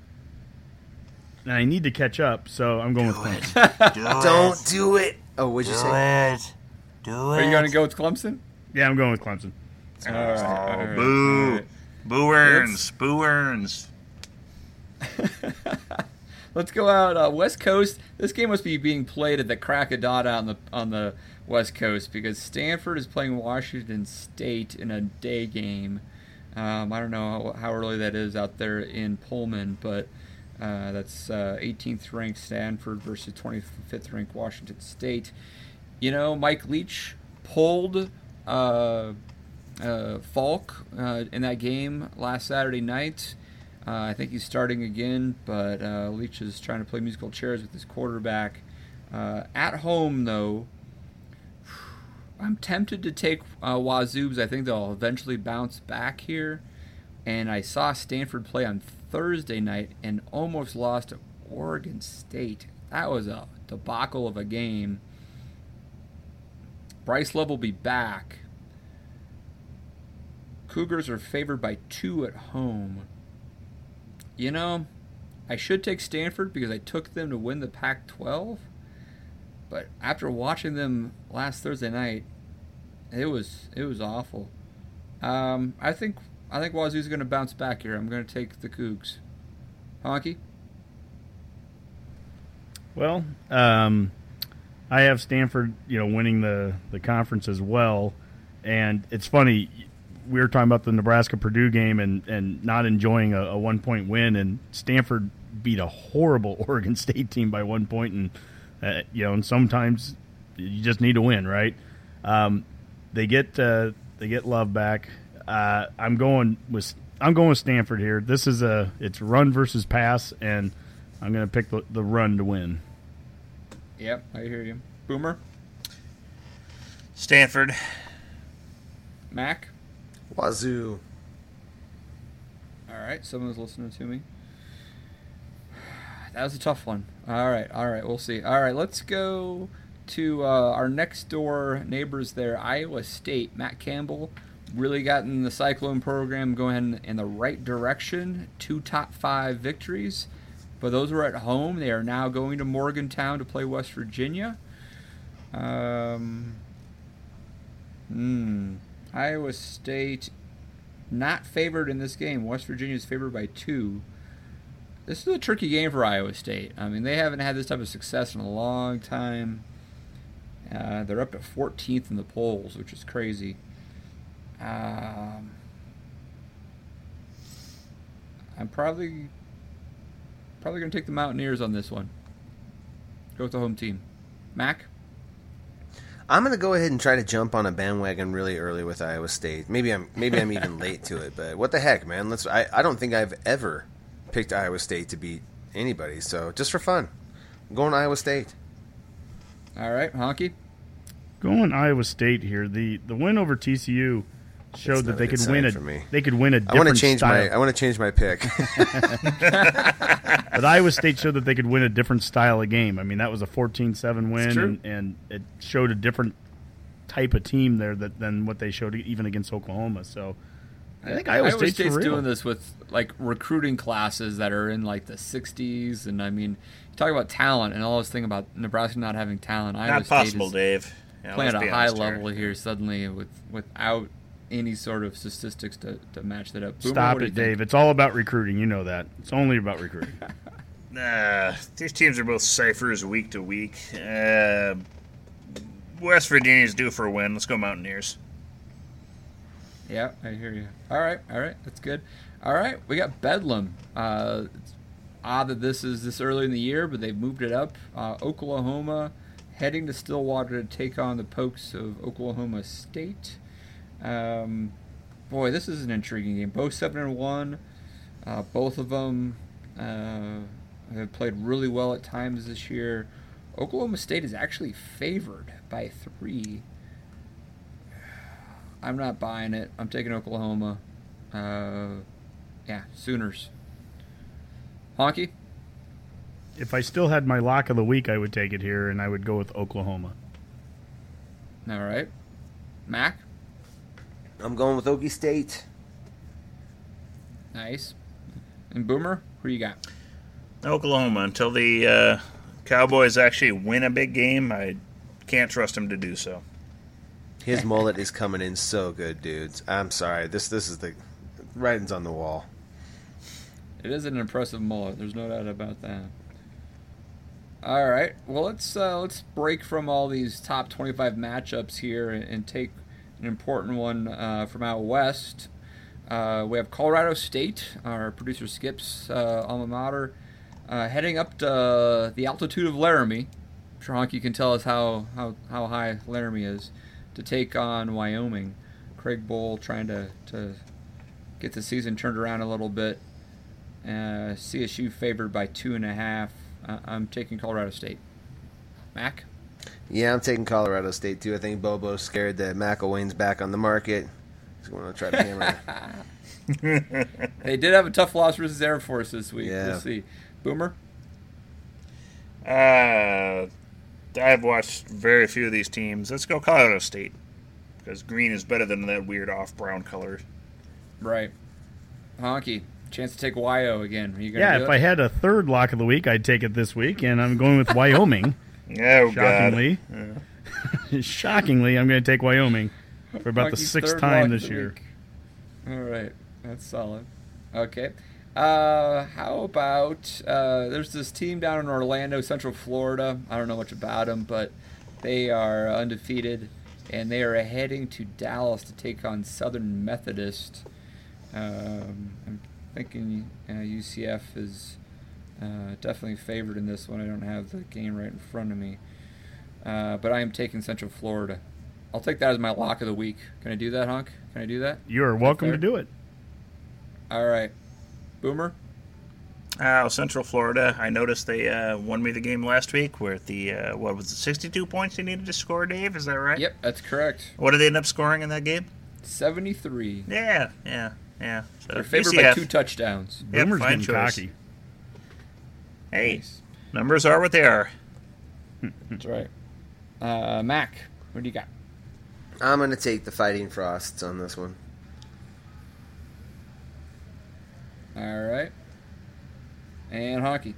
and I need to catch up, so I'm going with Clemson. Do Don't it. do it. Oh, what'd you Do say? it. Do it. Are you going to go with Clemson? Yeah, I'm going with Clemson. All right, all right, Boo. all right. Boo earns. Boo earns. Let's go out uh, West Coast. This game must be being played at the crack of dawn on the on the West Coast because Stanford is playing Washington State in a day game. Um, I don't know how, how early that is out there in Pullman, but uh, that's uh, 18th ranked Stanford versus 25th ranked Washington State. You know, Mike Leach pulled uh, uh, Falk uh, in that game last Saturday night. Uh, I think he's starting again, but uh, Leach is trying to play musical chairs with his quarterback. Uh, at home, though, I'm tempted to take uh, Wazoo's. I think they'll eventually bounce back here. And I saw Stanford play on Thursday night and almost lost to Oregon State. That was a debacle of a game. Bryce Love will be back. Cougars are favored by two at home. You know, I should take Stanford because I took them to win the Pac 12. But after watching them last Thursday night, it was it was awful. Um, I think I think Wazoo's going to bounce back here. I'm going to take the Cougs. Honke? Well, um, I have Stanford, you know, winning the the conference as well, and it's funny. We were talking about the Nebraska Purdue game and, and not enjoying a, a one point win, and Stanford beat a horrible Oregon State team by one point, and uh, you know, and sometimes you just need to win, right? Um, they get uh, they get love back. Uh, I'm going with I'm going with Stanford here. This is a it's run versus pass, and I'm going to pick the, the run to win. Yep, I hear you. Boomer? Stanford. Mac? Wazoo. All right, someone's listening to me. That was a tough one. All right, all right, we'll see. All right, let's go to uh, our next door neighbors there, Iowa State. Matt Campbell really gotten the Cyclone program going in the right direction. Two top five victories, but those were at home. They are now going to Morgantown to play West Virginia. Um, hmm. Iowa State not favored in this game. West Virginia is favored by two. This is a tricky game for Iowa State. I mean, they haven't had this type of success in a long time. Uh, they're up to 14th in the polls, which is crazy. Um, I'm probably probably going to take the Mountaineers on this one. Go with the home team. Mac? I'm gonna go ahead and try to jump on a bandwagon really early with Iowa State. Maybe I'm maybe I'm even late to it, but what the heck, man? Let's. I, I don't think I've ever picked Iowa State to beat anybody. So just for fun, I'm going Iowa State. All right, Honke? Going Iowa State here. The the win over TCU showed that they could win a for me. they could win a I different want to change style. my I want to change my pick. but Iowa State showed that they could win a different style of game. I mean, that was a 14-7 win, true. and, and it showed a different type of team there that, than what they showed even against Oklahoma. So I think Iowa, State's, for real. doing this with like recruiting classes that are in like the 60s, and I mean, you talk about talent, and all this thing about Nebraska not having talent. Iowa Not State possible, is Dave. Yeah, playing at a high honest here. level here suddenly with without any sort of statistics to, to match that up. Boomer, Stop it. Dave. It's all about recruiting. You know that. It's only about recruiting. nah, these teams are both ciphers week to week. Uh, West Virginia's due for a win. Let's go Mountaineers. Yeah, I hear you. All right, all right, that's good. All right, we got Bedlam. Uh, it's odd that this is this early in the year, but they've moved it up. Uh, Oklahoma heading to Stillwater to take on the Pokes of Oklahoma State. Um, boy, this is an intriguing game. Both seven and one. Uh, both of them uh, have played really well at times this year. Oklahoma State is actually favored by three. I'm not buying it. I'm taking Oklahoma. Uh, yeah, Sooners. Honke? if I still had my lock of the week, I would take it here, and I would go with Oklahoma. All right. Mac? I'm going with Okie State. Nice. And Boomer, who you got? Oklahoma. Until the uh, Cowboys actually win a big game, I can't trust them to do so. His mullet is coming in so good, dudes. I'm sorry. This this is the writing's on the wall. It is an impressive mullet. There's no doubt about that. All right. Well, let's uh, let's break from all these top 25 matchups here and, and take an important one uh, from out west. Uh, we have Colorado State, our producer Skip's uh, alma mater, uh, heading up to the altitude of Laramie. I'm sure Honke can tell us how, how, how high Laramie is to take on Wyoming. Craig Bohl trying to, to get the season turned around a little bit. Uh, CSU favored by two and a half. I'm taking Colorado State. Mac? Yeah, I'm taking Colorado State too. I think Bobo's scared that McElwain's back on the market. He's going to try to hammer. They did have a tough loss versus Air Force this week. Yeah. We'll see. Boomer? Uh, I've watched very few of these teams. Let's go Colorado State because green is better than that weird off brown color. Right. Honke, chance to take YO again. Are you gonna Yeah, if it? I had a third lock of the week, I'd take it this week, and I'm going with Wyoming. Oh Shockingly, God. shockingly, I'm going to take Wyoming for about the sixth time this year. week. All right, that's solid. Okay. Uh, how about uh, there's this team down in Orlando, Central Florida. I don't know much about them, but they are undefeated, and they are heading to Dallas to take on Southern Methodist. Um, I'm thinking uh, UCF is uh, definitely favored in this one. I don't have the game right in front of me, uh, but I am taking Central Florida. I'll take that as my lock of the week. Can I do that, Honk? Can I do that? You are welcome to do it. All right. Boomer? Uh, Central Florida. I noticed they uh, won me the game last week. Where the uh, what was it, 62 points they needed to score? Dave, is that right? Yep, that's correct. What did they end up scoring in that game? 73. Yeah, yeah, yeah. So They're favored by two touchdowns. Yep, Boomer's fine getting choice. cocky. Hey, Nice. numbers are what they are. That's right. Uh, Mac, what do you got? I'm going to take the Fighting Frosts on this one. All right. And hockey.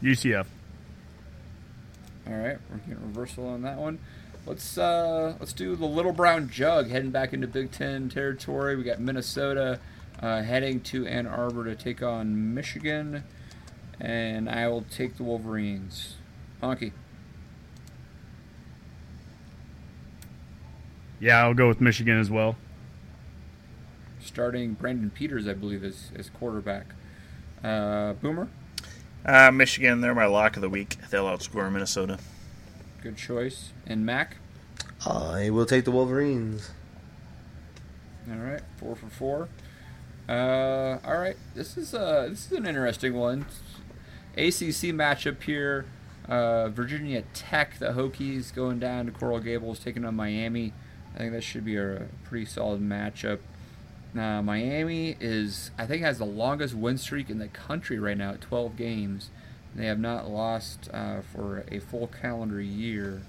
UCF. All right, we're getting reversal on that one. Let's uh, let's do the Little Brown Jug heading back into Big Ten territory. We got Minnesota uh, heading to Ann Arbor to take on Michigan, and I will take the Wolverines. Honke. Yeah, I'll go with Michigan as well. starting Brandon Peters, I believe, as, as quarterback. Uh, Boomer, Uh, Michigan, they're my lock of the week. They'll outscore Minnesota. good choice. And Mac, I will take the Wolverines. all right, four for four. Uh, all right, this is uh, this is an interesting one. ACC matchup here. Uh, Virginia Tech, the Hokies, going down to Coral Gables, taking on Miami. I think that should be a, pretty solid matchup. Miami is, I think, has the longest win streak in the country right now at 12 games. They have not lost uh, for a full calendar year.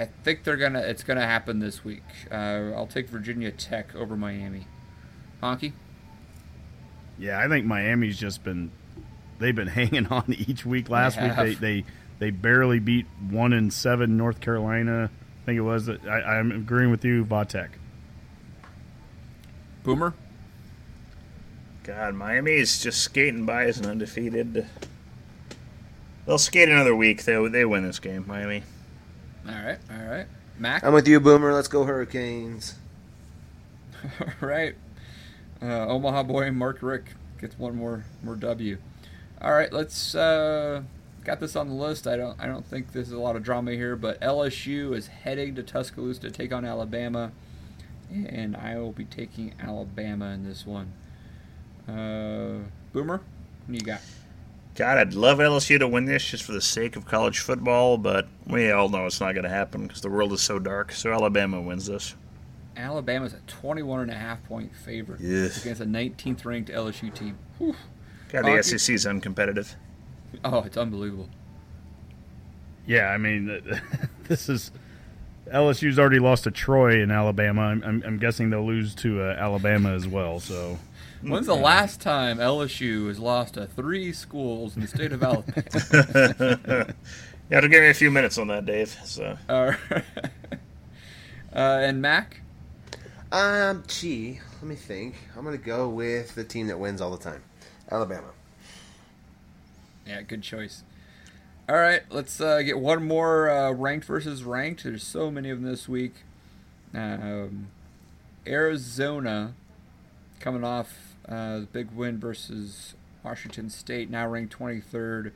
I think they're gonna. It's gonna happen this week. Uh, I'll take Virginia Tech over Miami. Honke. Yeah, I think Miami's just been they've been hanging on each week. Last They week they, they they barely beat one and seven North Carolina. I think it was. I, I'm agreeing with you, Vatek. Boomer. God, Miami is just skating by as an undefeated. They'll skate another week. They they win this game, Miami. All right. All right. Mac. I'm with you, Boomer. Let's go Hurricanes. All right. Uh, Omaha boy Mark Richt gets one more more W. All right, let's uh, got this on the list. I don't I don't think there's a lot of drama here, but LSU is heading to Tuscaloosa to take on Alabama, and I will be taking Alabama in this one. Uh, Boomer, what do you got? God, I'd love LSU to win this just for the sake of college football, but we all know it's not going to happen because the world is so dark. So Alabama wins this. Alabama's a 21 and a half point favorite Yes. against a 19th ranked LSU team. Whew. God, the Honke? SEC is uncompetitive. Oh, it's unbelievable. Yeah, I mean, this is LSU's already lost to Troy in Alabama. I'm, I'm, I'm guessing they'll lose to uh, Alabama as well. So When's the last time LSU has lost to three schools in the state of Alabama? yeah, have to give me a few minutes on that, Dave. So uh, and Mac? Um, gee, let me think. I'm gonna go with the team that wins all the time, Alabama. Yeah, good choice. All right, let's uh, get one more uh, ranked versus ranked. There's so many of them this week. Um, Arizona coming off uh, the big win versus Washington State, now ranked 23rd,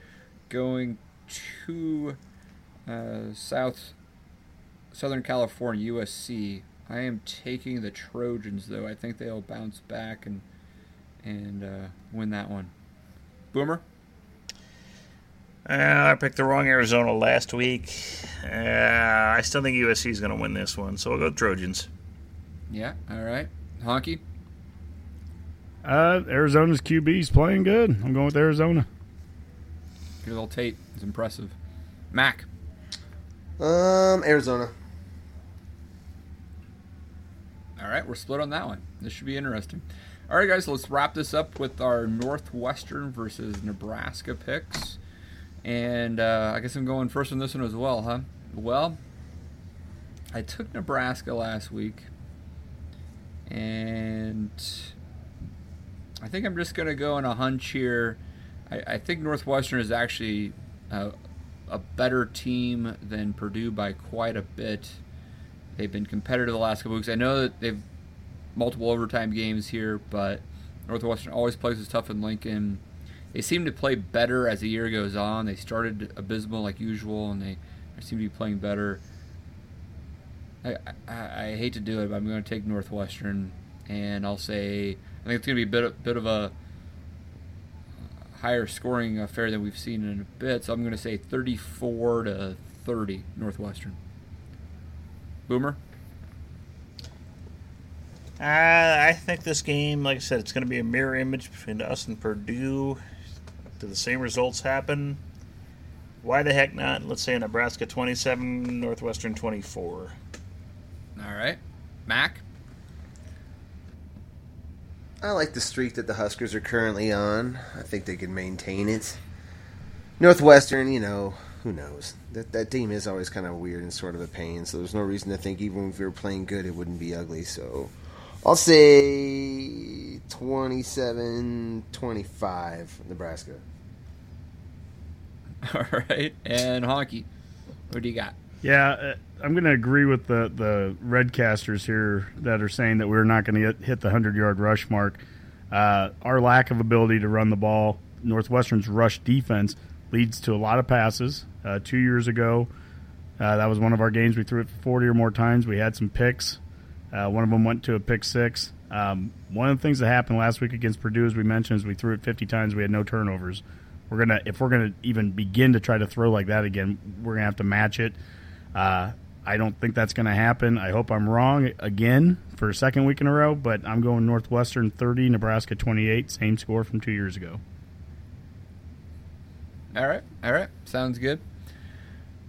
going to uh, South Southern California USC. I am taking the Trojans though. I think they'll bounce back and and uh, win that one. Boomer. uh, I picked the wrong Arizona last week. Uh, I still think USC is going to win this one, so I'll go Trojans. Yeah. All right. Honke. Uh, Arizona's QB's playing good. I'm going with Arizona. Good old Tate is impressive. Mac. Um, Arizona. All right, we're split on that one. This should be interesting. All right, guys, let's wrap this up with our Northwestern versus Nebraska picks. And uh, I guess I'm going first on this one as well, huh? Well, I took Nebraska last week, and I think I'm just going to go on a hunch here. I, I think Northwestern is actually uh, a better team than Purdue by quite a bit. They've been competitive the last couple weeks. I know that they've multiple overtime games here, but Northwestern always plays as tough in Lincoln. They seem to play better as the year goes on. They started abysmal like usual, and they, they seem to be playing better. I, I, I hate to do it, but I'm going to take Northwestern, and I'll say I think it's going to be a bit of, bit of a higher scoring affair than we've seen in a bit. So I'm going to say 34 to 30 Northwestern. Boomer. Uh, I think this game, like I said, it's going to be a mirror image between us and Purdue. Do the same results happen? Why the heck not? Let's say Nebraska 27, Northwestern 24. All right, Mac. I like the streak that the Huskers are currently on. I think they can maintain it. Northwestern, you know, who knows? That that team is always kind of weird and sort of a pain. So there's no reason to think even if we were playing good, it wouldn't be ugly. So I'll say 27-25 Nebraska. All right, and Honke. What do you got? Yeah, uh, I'm going to agree with the the Redcasters here that are saying that we're not going to hit the 100 yard rush mark. Uh, our lack of ability to run the ball, Northwestern's rush defense leads to a lot of passes. Uh, two years ago, uh, that was one of our games. We threw it 40 or more times. We had some picks. Uh, one of them went to a pick six. Um, one of the things that happened last week against Purdue, as we mentioned, is we threw it 50 times. We had no turnovers. We're gonna if we're gonna even begin to try to throw like that again, we're gonna have to match it. Uh, I don't think that's going to happen. I hope I'm wrong again for a second week in a row, but I'm going Northwestern 30, Nebraska 28, same score from two years ago. All right, all right, sounds good.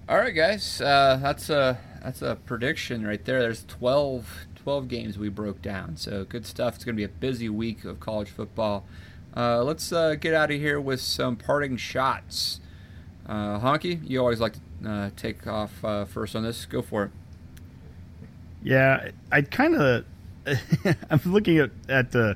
All right, guys, uh, that's a that's a prediction right there. There's 12, 12 games we broke down, so good stuff. It's going to be a busy week of college football. Uh, let's uh, get out of here with some parting shots. Uh, Honke, you always like to uh, take off uh, first on this. Go for it. Yeah, I kind of I'm looking at at uh,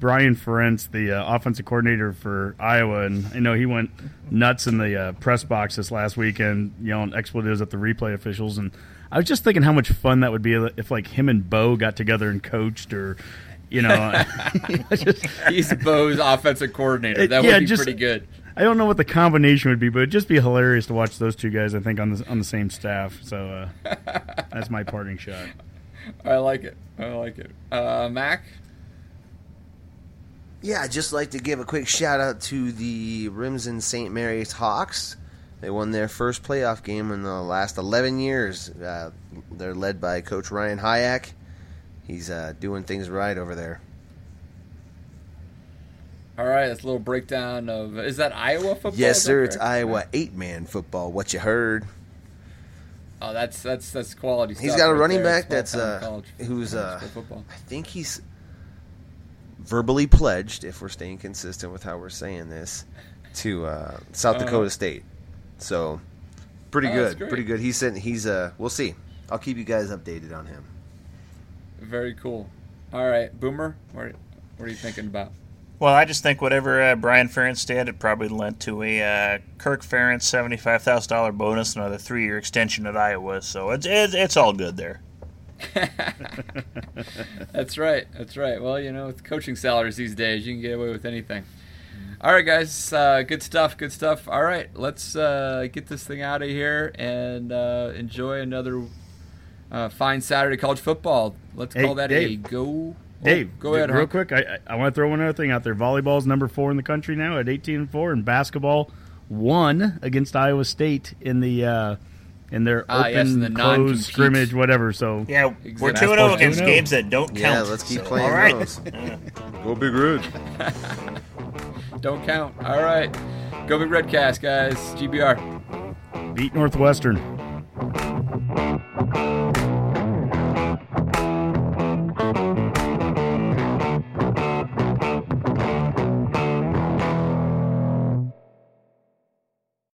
Brian Ferentz, the uh, offensive coordinator for Iowa, and I know he went nuts in the uh, press box this last weekend, yelling expletives at the replay officials, and I was just thinking how much fun that would be if like him and Bo got together and coached, or you know, just, He's Bo's offensive coordinator. That yeah, would be just- pretty good. I don't know what the combination would be, but it'd just be hilarious to watch those two guys. I think on the on the same staff. So uh, that's my parting shot. I like it. I like it. Uh, Mac. Yeah, I'd just like to give a quick shout out to the Remsen St. Mary's Hawks. They won their first playoff game in the last 11 years. Uh, they're led by Coach Ryan Hayek. He's uh, doing things right over there. All right, that's a little breakdown of. Is that Iowa football? Yes, sir. It's? Iowa eight man football. What you heard? Oh, that's that's that's quality. He's got a right running there. back that's uh, college- who's uh, football. I think he's verbally pledged, if we're staying consistent with how we're saying this, to uh, South Uh-huh. Dakota State. So pretty Oh, good, pretty good. He's sitting, he's uh, we'll see. I'll keep you guys updated on him. Very cool. All right, Boomer, what what are you thinking about? Well, I just think whatever uh, Brian Ferentz did, it probably lent to a uh, Kirk Ferentz seventy-five thousand dollar bonus, and another three-year extension at Iowa. So it's it's, it's all good there. That's right. That's right. Well, you know, with coaching salaries these days, you can get away with anything. All right, guys. Uh, good stuff. Good stuff. All right, let's uh, get this thing out of here and uh, enjoy another uh, fine Saturday college football. Let's Hey, call that a Dave. go. Dave, oh, go ahead. Real Hunk. quick, I, I- I want to throw one other thing out there. Volleyball's number four in the country now at 18 and four, and basketball won against Iowa State in the uh, in their Ah, open yes, in the closed scrimmage, whatever. So Yeah, we're Exactly. two and zero against 2-0. games that don't count. Yeah, let's keep So, playing all right. those. Go Big Red. Don't count. All right. Go Big Redcast, guys. GBR. beat Northwestern.